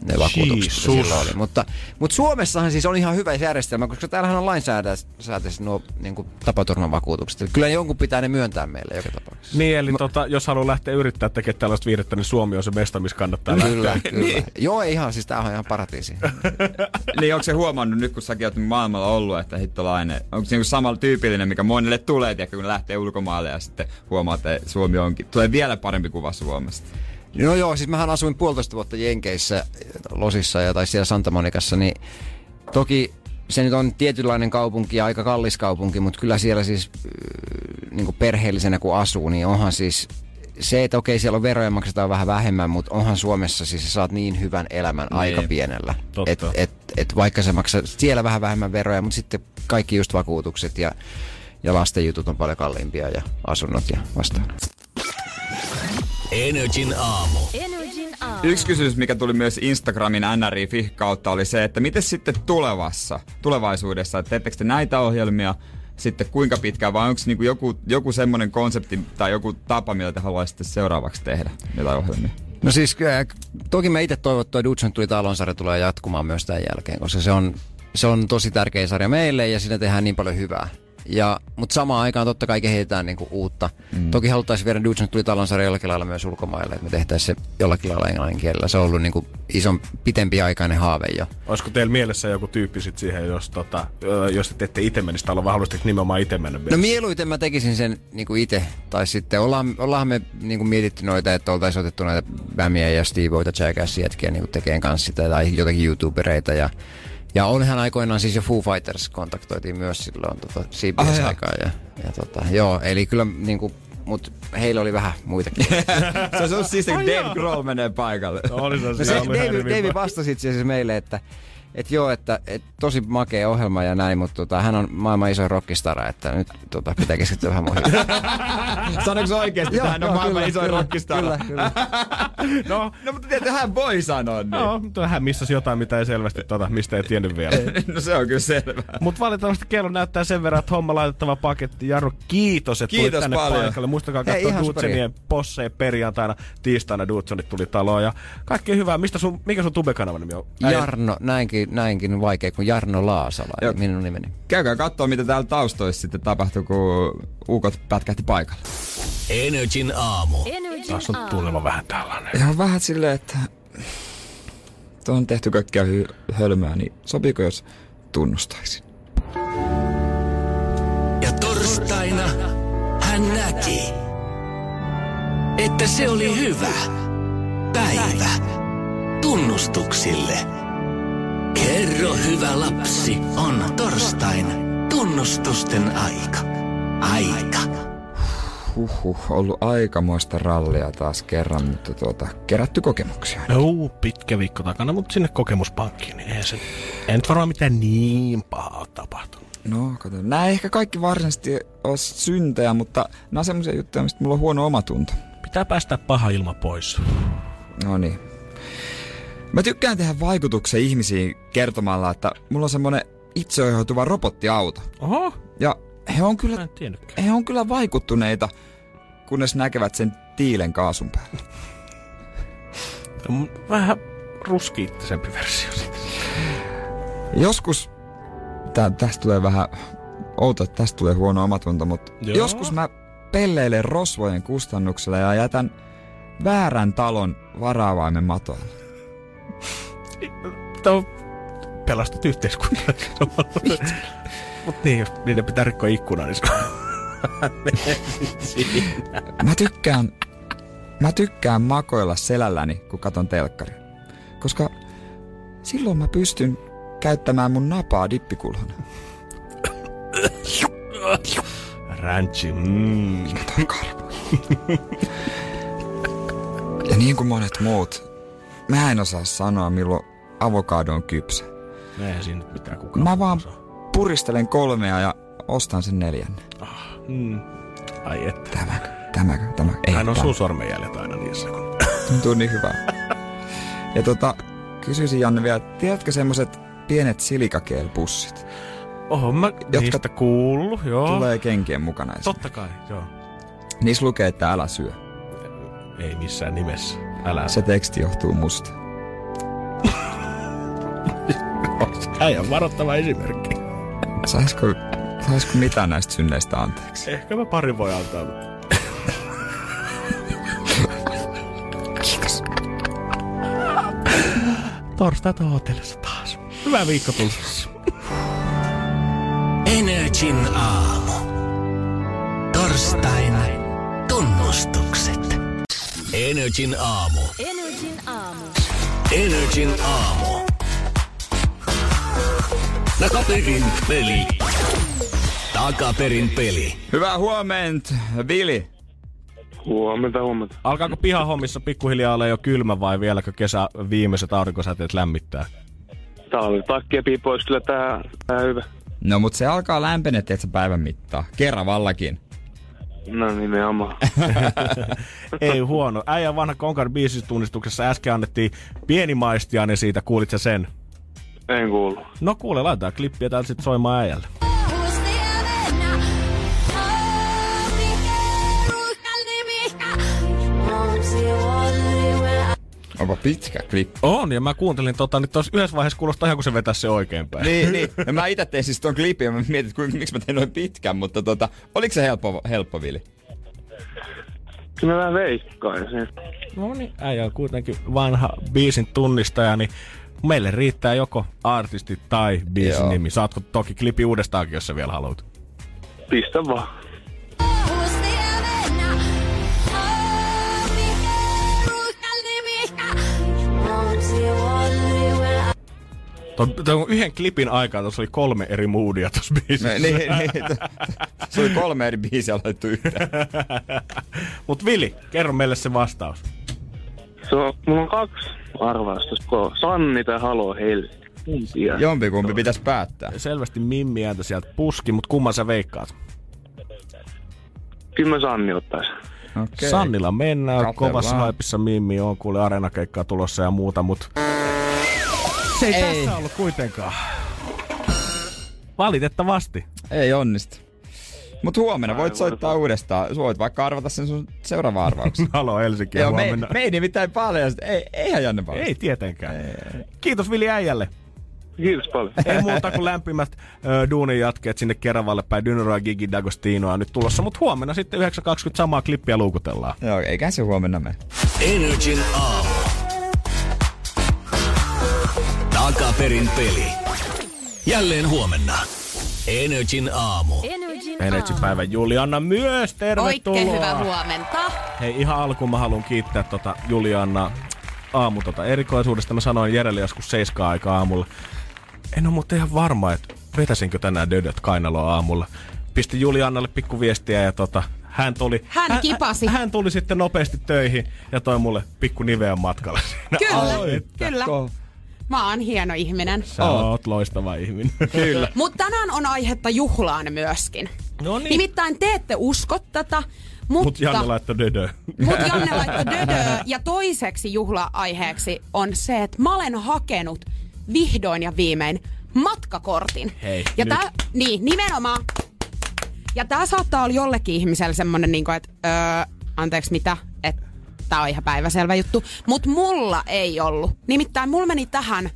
ne vakuutukset, oli. Mutta, mutta Suomessahan siis on ihan hyvä järjestelmä, koska täällähän on lainsäädänteiset nuo niin tapaturmavakuutukset. Eli kyllä jonkun pitää ne myöntää meille joka tapauksessa. Niin, eli tota, jos haluaa lähteä yrittää tekemään tällaista viihdettä, niin Suomi on se mesta, missä kannattaa Kyllä, lähteä. kyllä. Joo, ei ihan, siis tämähän on ihan paratiisi. niin onko se huomannut nyt, kun säkin oot maailmalla ollut, että hittolainen, onko se niinku samalla tyypillinen, mikä monelle tulee, tiedätkö, kun lähtee ulkomaille ja sitten huomaa, että Suomi onkin, tulee vielä parempi kuva Suomesta. No joo, siis mähän asuin puolitoista vuotta Jenkeissä, Losissa ja tai siellä Santa Monikassa, niin toki se nyt on tietynlainen kaupunki ja aika kallis kaupunki, mutta kyllä siellä siis niin kuin perheellisenä kun asuu, niin onhan siis se, että okei siellä on veroja maksetaan vähän vähemmän, mutta onhan Suomessa siis sä saat niin hyvän elämän Niin. aika pienellä. Totta. Et, et, et vaikka sä maksat siellä vähän vähemmän veroja, mutta sitten kaikki just vakuutukset ja, ja lasten jutut on paljon kalliimpia ja asunnot ja vastaan. Energin aamu. Energin aamu. Yksi kysymys, mikä tuli myös Instagramin NRI kautta, oli se, että miten sitten tulevassa, tulevaisuudessa, että teettekö te näitä ohjelmia sitten kuinka pitkään, vai onko niinku joku, joku semmoinen konsepti tai joku tapa, millä te haluaisitte seuraavaksi tehdä jotain ohjelmia? No siis äh, toki me itse toivon, että Dutson tuli talonsarja tulee jatkumaan myös tämän jälkeen, koska se on, se on tosi tärkeä sarja meille ja siinä tehdään niin paljon hyvää. Ja, mutta samaan aikaan totta kai kehitetään niinku uutta. Mm. Toki haluttaisiin viedä Dutson tuli talonsarja jollakin lailla myös ulkomaille, että me tehtäisiin se jollakin lailla englannin kielellä. Se on ollut niinku ison pitempi aikainen haave jo. Olisiko teillä mielessä joku tyyppi sit siihen, jos, tota, jos te ette itse menisi taloon, vai haluaisitteko nimenomaan itse mennä No myös? mieluiten mä tekisin sen niinku itse. Tai sitten ollaan, ollaan me niinku mietitty noita, että oltaisiin otettu näitä Bämiä ja Steveoita, Jackassia jätkiä niinku tekeen kanssa sitä, tai jotakin YouTubereita. Ja, ja onhan aikoinaan siis jo Foo Fighters kontaktoitiin myös silloin tota, Ah, CBS-aikaa. ja, ja tota, joo, eli kyllä niinku, mut heillä oli vähän muitakin. se olisi siis, kun Dave Grohl menee paikalle. Oli se, No se se, hyvin David va- vastasi itse asiassa meille, että et joo, että et tosi makea ohjelma ja näin, mutta tota, hän on maailman iso rockistara, että nyt tota, pitää keskittyä vähän muihin. Sanoiko se oikeesti, että hän on maailman iso rockistara? Kyllä, kyllä. No, No mutta tietysti hän voi sanoa niin. no, mutta hän missasi jotain, mitä ei selvästi, tota, mistä ei tiennyt vielä. No se on kyllä selvää. Mutta valitettavasti kello näyttää sen verran, että homma laitettava paketti. Jarro, kiitos, että Kiitos tulit tänne paljon. paikalle. Muistakaa katsoa ihan Dudsenien posseja perjantaina. Tiistaina Dudsonit tuli taloon. Ja kaikkea hyvää. Mistä sun, mikä sun tube-kanavan nimi on? Äijä- Jarno, näinkin, näinkin vaikea kuin Jarno Laasala, Joo. eli minun nimeni. Käykää katsoa, mitä täällä taustoissa sitten tapahtui, kun ukot pätkähti paikalle. Energin aamu. Energin Taas on tuleva vähän tällainen. Ihan vähän silleen, että tuo on tehty kaikkea hy- hölmöä, niin sopiiko jos tunnustaisin? Ja torstaina hän näki, että se oli hyvä päivä tunnustuksille. Kerro hyvä lapsi, on torstain tunnustusten aika. Aika. Huhhuh, ollut aikamoista rallia taas kerran, mutta tuota, kerätty kokemuksia. No, pitkä viikko takana, mutta sinne kokemuspankkiin, niin ei se, ei nyt varmaan mitään niin pahaa ole tapahtunut. No, kato. Nämä ei ehkä kaikki varsinaisesti ole syntejä, mutta nämä on semmoisia juttuja, mistä mulla on huono omatunto. Pitää päästä paha ilma pois. No niin. Mä tykkään tehdä vaikutuksen ihmisiin kertomalla, että mulla on semmonen itseohjautuva robottiauto. Oho, Ja he on kyllä, he on kyllä vaikuttuneita, kunnes näkevät sen tiilen kaasun päällä. On Vähän ruskiittisempi versio siitä. Joskus, tää, tästä tulee vähän outo, että tästä tulee huono omatunto, mutta Joo. joskus mä pelleilen rosvojen kustannuksella ja jätän väärän talon varaavaimen matoille. Tämä pelastat yhteiskunnan. Mutta niin, jos niiden pitää rikkoa ikkuna, niin se Mä tykkään, mä tykkään makoilla selälläni, kun katon telkkaria. Koska silloin mä pystyn käyttämään mun napaa dippikulhona. Ranchi, mm. Toi karvo. ja niin kuin monet muut, mä en osaa sanoa milloin avokado on kypsä. Eihän siinä nyt mitään kukaan Mä vaan osaa. puristelen kolmea ja ostan sen neljännen. Mm. Ai että. Tämäkö? Tämäkö? Tämä? Ei Hän on tää. sun sormenjäljet aina niissä. Kun... Tuntuu niin hyvää. Ja tota, kysyisin Janne vielä, tiedätkö semmoset pienet silikakeelpussit? Oho, mä Jotka- niistä kuullut, joo. Tulee kenkien mukana. Totta kai, joo. Niissä lukee, että älä syö. Ei missään nimessä. Älä. Se teksti johtuu musta. Äijän varoittava esimerkki. Saisiko, saisiko mitään näistä synneistä anteeksi? Ehkä mä pari voi antaa. mutta- Kiitos. Torstaita hotellissa taas. Hyvä viikko tulossa. Energin aamu. Torstain Energin aamu. Energin aamu. Energin aamu. Takaperin peli. Takaperin peli. Hyvää huomenta, Vili. Huomenta, huomenta. Alkaako pihahommissa pikkuhiljaa olla jo kylmä vai vieläkö kesä viimeiset aurinkosäteet lämmittää? Piipo olisi kyllä tää, tää hyvä. No mut se alkaa lämpenee, tiedätkö, päivän mittaan. Keravallakin. No nimenomaan. Ei huono. Äijän vanha Konkar biisitunnistuksessa äsken annettiin pieni maistiainen siitä, kuulit sen? en kuulu. No kuule, laitetaan klippiä täältä sit soimaan äijälle. Onpa pitkä klippi. On, ja mä kuuntelin tota, niin tuossa yhdessä vaiheessa kuulostaa ihan kuin se vetäisi se oikeinpäin. Niin, niin. Ja mä itse tein siis ton klipin ja mä mietin, kuinka, miksi mä tein noin pitkän, mutta tota, oliko se helppo, helppo Vili? Kyllä mä vähän veikkaisin. No niin, äijä on kuitenkin vanha biisin tunnistaja, niin meille riittää joko artisti tai biisin Joo. nimi. Saatko toki klipi uudestaankin, jos sä vielä haluat. Pistä vaan. Tuon, tuon yhden klipin aikaa tuossa oli kolme eri moodia tuossa biisissä. No, niin, niin, se oli kolme eri biisiä laitettu yhteen. Mut Vili, kerro meille se vastaus. Se on, mulla on kaksi arvausta. Sanni tai Halo Helsinki. kumpia. Jompikumpi pitäisi päättää. Selvästi Mimmi ääntä sieltä puski, mutta kumman sä veikkaat? Kyllä mä Sanni ottais. Okei. Sannilla mennään, Katellaan. kovassa haipissa Mimmi on kuule areenakeikkaa tulossa ja muuta, mutta se ei, Ei. tässä ollut kuitenkaan. Valitettavasti. Ei onnistu. Mut huomenna voit soittaa uudestaan. Voit vaikka arvata sen sun seuraava arvauksen. Halo Helsinki ja Joo, me, huomenna. me ei nimittäin paljon. Ei, eihän Janne paljon. Ei tietenkään. Kiitos Vili Äijälle. Kiitos paljon. Ei muuta kuin lämpimät ö, duunin jatkeet sinne Keravalle päin. Dynero ja Gigi D'Agostinoa nyt tulossa, mutta huomenna sitten 9.20 samaa klippiä luukutellaan. Joo, eikä se huomenna mene. Energin aamu. Takaperin peli. Jälleen huomenna. Energin aamu. Energin Energipäivän Julianna myös, tervetuloa. Oikein hyvää huomenta. Hei, ihan alkuun mä haluan kiittää tota Julianna aamu tota erikoisuudesta. Mä sanoin Jerelle joskus 7 aikaa aamulla. En ole muuten ihan varma, että vetäisinkö tänään dödöt kainaloa aamulla. Pistin Juliannalle pikku viestiä ja tota, hän tuli... Hän kipasi. Hän, hän tuli sitten nopeasti töihin ja toi mulle pikku niveän matkalla siinä. Kyllä, Ai, kyllä. Mä oon hieno ihminen. Sä oot loistava ihminen. Kyllä. Mutta tänään on aihetta juhlaan myöskin. No niin. Nimittäin te ette usko tätä, mutta... Mut Janne laittoi dödö. Mut Janne laittoi dödöö. Ja toiseksi juhla-aiheeksi on se, että mä olen hakenut vihdoin ja viimein matkakortin. Hei, ja nyt. tää, niin, nimenomaan. Ja tää saattaa olla jollekin ihmiselle semmonen niinku, että öö, anteeksi mitä, että tää on ihan päiväselvä juttu. Mut mulla ei ollut. Nimittäin mulla meni tähän,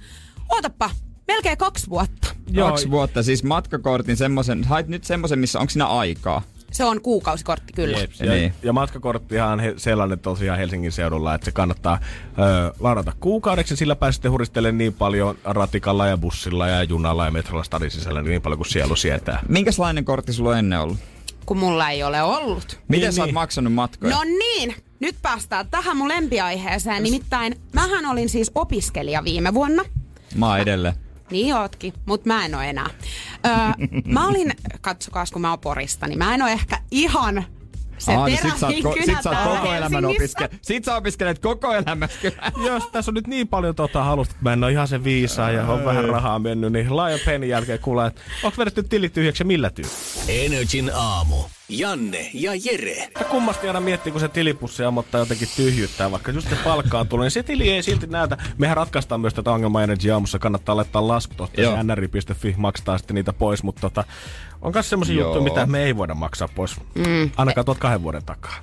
ootappa, melkein kaksi vuotta. Joo. Kaksi vuotta, siis matkakortin semmosen, hait nyt semmosen, missä onko siinä aikaa? Se on kuukausikortti kyllä. Jeps, ja, Niin. ja matkakorttihan on sellainen tosiaan Helsingin seudulla, että se kannattaa ö, ladata kuukaudeksi. Sillä pääsette huristelemaan niin paljon ratikalla ja bussilla ja junalla ja metrolla stadin sisällä niin paljon kuin sielu sietää. Minkälainen kortti sulla on ennen ollut? Kun mulla ei ole ollut. Miten Niin, sä oot niin. maksanut matkoja? No niin, nyt päästään tähän mun lempiaiheeseen. Nimittäin mähän olin siis opiskelija viime vuonna. Mä oon edelleen. Niin ootkin, mutta mä en oo enää. Öö, mä olin, katsokaas kun mä oon Porista, niin mä en oo ehkä ihan se Aa, niin sit sä, oot, ko- sit sä oot koko elämän opiske- Sit sä opiskelet koko elämässä kyllä. Jos tässä on nyt niin paljon tota halusta, että mä en ole ihan se viisaa ja on vähän rahaa mennyt, niin laajan penin jälkeen kuulee, että onko vedetty tilit tyhjäksi ja millä tyy? Energin aamu. Janne ja Jere. Ja kummasti aina miettii, kun se tilipussi ammottaa jotenkin tyhjyttää, vaikka just se palkkaa tulee, niin se tili ei silti näytä. Mehän ratkaistaan myös tätä ongelmaa Energy aamussa, kannattaa laittaa lasku tuosta, se nri.fi maksaa sitten niitä pois, mutta tota, on myös semmoisia juttuja, mitä me ei voida maksaa pois, mm. ainakaan tuot kahden vuoden takaa.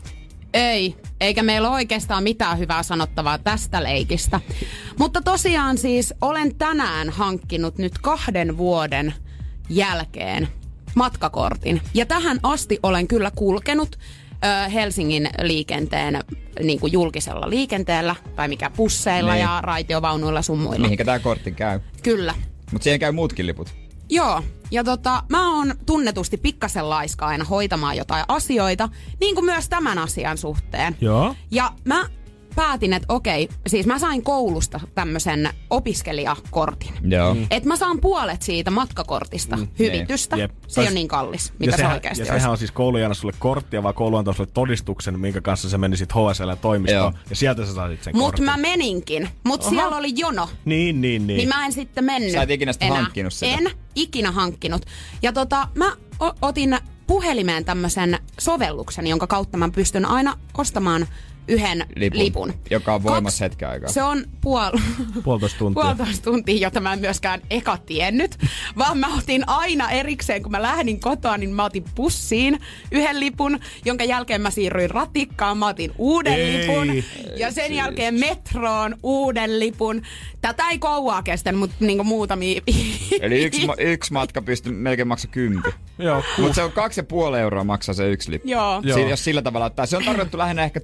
Ei, eikä meillä ole oikeastaan mitään hyvää sanottavaa tästä leikistä. Mutta tosiaan siis olen tänään hankkinut nyt kahden vuoden jälkeen matkakortin. Ja tähän asti olen kyllä kulkenut ö, Helsingin liikenteen niin kuin julkisella liikenteellä, tai mikä busseilla Niin. ja raitiovaunuilla sun muilla. Mihinkä tää kortti käy? Kyllä. Mut siihen käy muutkin liput. Joo, ja tota, mä oon tunnetusti pikkasen laiska aina hoitamaan jotain asioita, niin kuin myös tämän asian suhteen. Joo. Ja mä päätin, että okei, siis mä sain koulusta tämmöisen opiskelijakortin. Joo. Et mä saan puolet siitä matkakortista mm, hyvitystä. Jep. Se ei ole niin kallis, mitä ja se sehän, oikeasti ja olisi. sehän on siis koulu ei anna sulle korttia, vaan koulu antaa sulle todistuksen, minkä kanssa sä menisit HSL-toimistoon, Joo. ja sieltä sä saisit sen Mut kortin. mä meninkin, mut siellä oli jono. Niin, niin, niin. Niin mä en sitten mennyt Sä et ikinä sitä enää. hankkinut sitä. En ikinä hankkinut. Ja tota, mä o- otin puhelimeen tämmöisen sovelluksen, jonka kautta mä pystyn aina ostamaan yhden Lipun, lipun. joka on voimassa Kaksi- hetken aikaa. Se on puol... Puolitoista tuntia. puolitoista tuntia, jota mä en myöskään eka tiennyt, vaan mä otin aina erikseen, kun mä lähdin kotoa, niin mä otin pussiin yhden lipun, jonka jälkeen mä siirryin ratikkaan, mä otin uuden Ei. lipun ja sen jälkeen metroon uuden lipun. Tätä ei kauaa kestänyt, mutta niinku muutamia... Eli yksi, ma- yksi matka pystyy melkein maksaa kympi. Joo, Mutta se on kaksi ja puoli euroa maksaa se yksi lippu. Joo. Joo. Si- jos sillä tavalla ottaa. Se on tarkoitettu lähinnä ehkä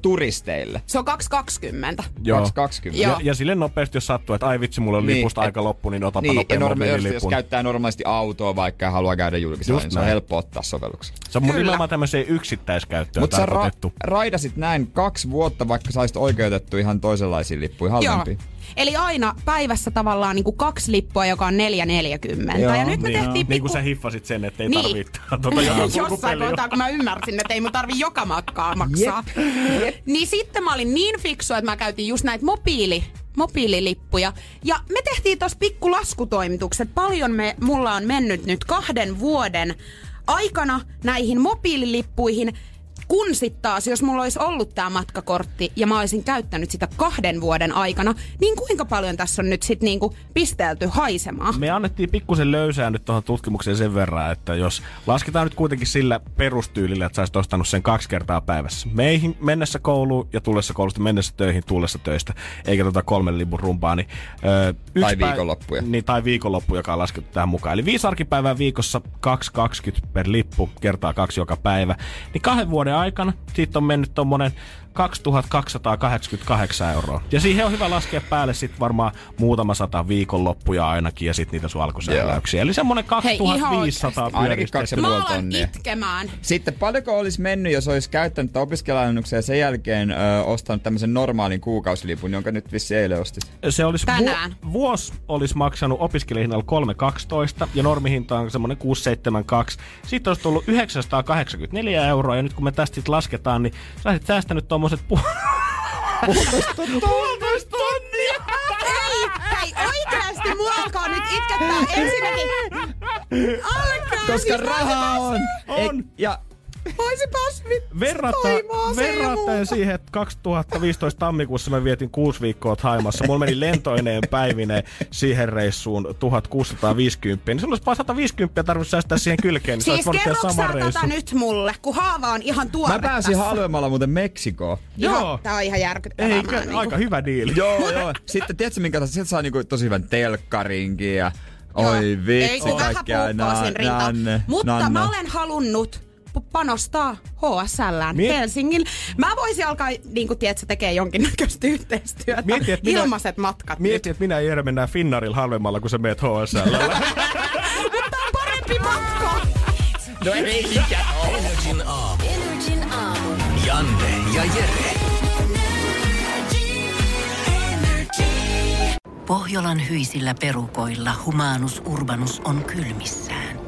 turisteille. Se on 2,20. Joo. 2,20. Joo. Ja, ja sille nopeasti, jos sattuu, että ai vitsi, mulla on Niin, lipusta et- aika loppu, niin otapa Niin, ja nopeammin norma- jos, käyttää normaalisti autoa vaikka ja haluaa käydä julkisella, Just niin se on helppo ottaa sovelluksen. Se on mun Kyllä. nimenomaan tämmöiseen yksittäiskäyttöön Mutta sä ra- tarkoitettu. raidasit näin kaksi vuotta, vaikka saisit oikeutettu ihan toisenlaisiin lippuihin, Joo. Eli aina päivässä tavallaan niin kuin kaksi lippua, joka on 4,40. Joo. Ja nyt me Niin, tehtiin niin pikku... kuin sä hiffasit sen, että ei Niin. tarvitse tuota Jossain kohtaa, kun mä ymmärsin, että ei mun tarvi joka matkaa maksaa. Niin sitten mä olin niin fiksu, että mä käytin just näitä mobiili, mobiililippuja. Ja me tehtiin tuossa pikku laskutoimitukset. Paljon me, mulla on mennyt nyt kahden vuoden aikana näihin mobiililippuihin. Kun sitten taas, jos mulla olisi ollut tämä matkakortti ja mä olisin käyttänyt sitä kahden vuoden aikana, niin kuinka paljon tässä on nyt sitten niinku pistelty haisemaan? Me annettiin pikkusen löysää nyt tuohon tutkimukseen sen verran, että jos lasketaan nyt kuitenkin sillä perustyylillä, että sä olisit ostanut sen kaksi kertaa päivässä. Meihin mennessä kouluun ja tullessa koulusta, mennessä töihin, tullessa töistä, eikä tota kolmen lipun rumpaa. Niin, öö, Tai päivä- viikonloppuja. Niin, tai viikonloppu, joka on laskettu tähän mukaan. Eli viisi arkipäivää viikossa, 2,20 per lippu, kertaa kaksi joka päivä. Niin kahden vuoden aikana. Siitä on mennyt tommonen 2288 euroa. Ja siihen on hyvä laskea päälle sitten varmaan muutama sata viikonloppuja ainakin ja sitten niitä sun alkusähläyksiä. Eli semmonen Hei, ihan 2500 Ainakin pyöristetty. kaksi ja Mä puoli alan tonnia. itkemään. Sitten paljonko olisi mennyt, jos olisi käyttänyt opiskelijalennuksen ja sen jälkeen ö, ostanut tämmöisen normaalin kuukausilipun, jonka nyt vissi eilen ostit? Se olisi Tänään. Vu- vuosi olisi maksanut opiskelijahinnalla 3,12 ja normihinta on semmoinen 6,72. Sitten olisi tullut 984 euroa ja nyt kun me tästä sit lasketaan, niin sä olisit säästänyt tuommoiset pu- puolitoista tonnia. Ei, hei oikeasti mua alkaa nyt itkettää ensinnäkin. Alkaa Koska siis rahaa on! On. Ei, ja Voisipas nyt Verratta, verrattaen siihen, että 2015 tammikuussa mä vietin kuusi viikkoa Haimassa. Mulla meni lentoineen päivineen siihen reissuun 1650. Niin sulla olisi vaan 150 tarvitsisi säästää siihen kylkeen. Niin Siis kerroks sä sama reissu. tätä nyt mulle, kun haava on ihan tuore mä pääsin tässä. halvemmalla muuten Meksikoon. Joo. Tää on ihan järkyttävää. Eikö? Niinku- Aika hyvä diili. Joo, joo. Sitten tiedätkö minkä? Sieltä saa niinku tosi hyvän telkkarinkin ja oi Ei vitsi, kun vähän kaikkea nanne, Mutta nanne. mä olen halunnut panostaa HSLään Miet- Helsingin. Mä voisin alkaa, niin kuin tiedät, tekee jonkinnäköistä yhteistyötä. Mieti, että minä- Ilmaiset matkat Mieti, että minä ja Jere mennään Finnarilla halvemmalla, kun sä meet HSL. Mutta on parempi matka. No eikä Energin aamu. Energin aamu. Janne ja Jere. Pohjolan hyisillä perukoilla humanus urbanus on kylmissään.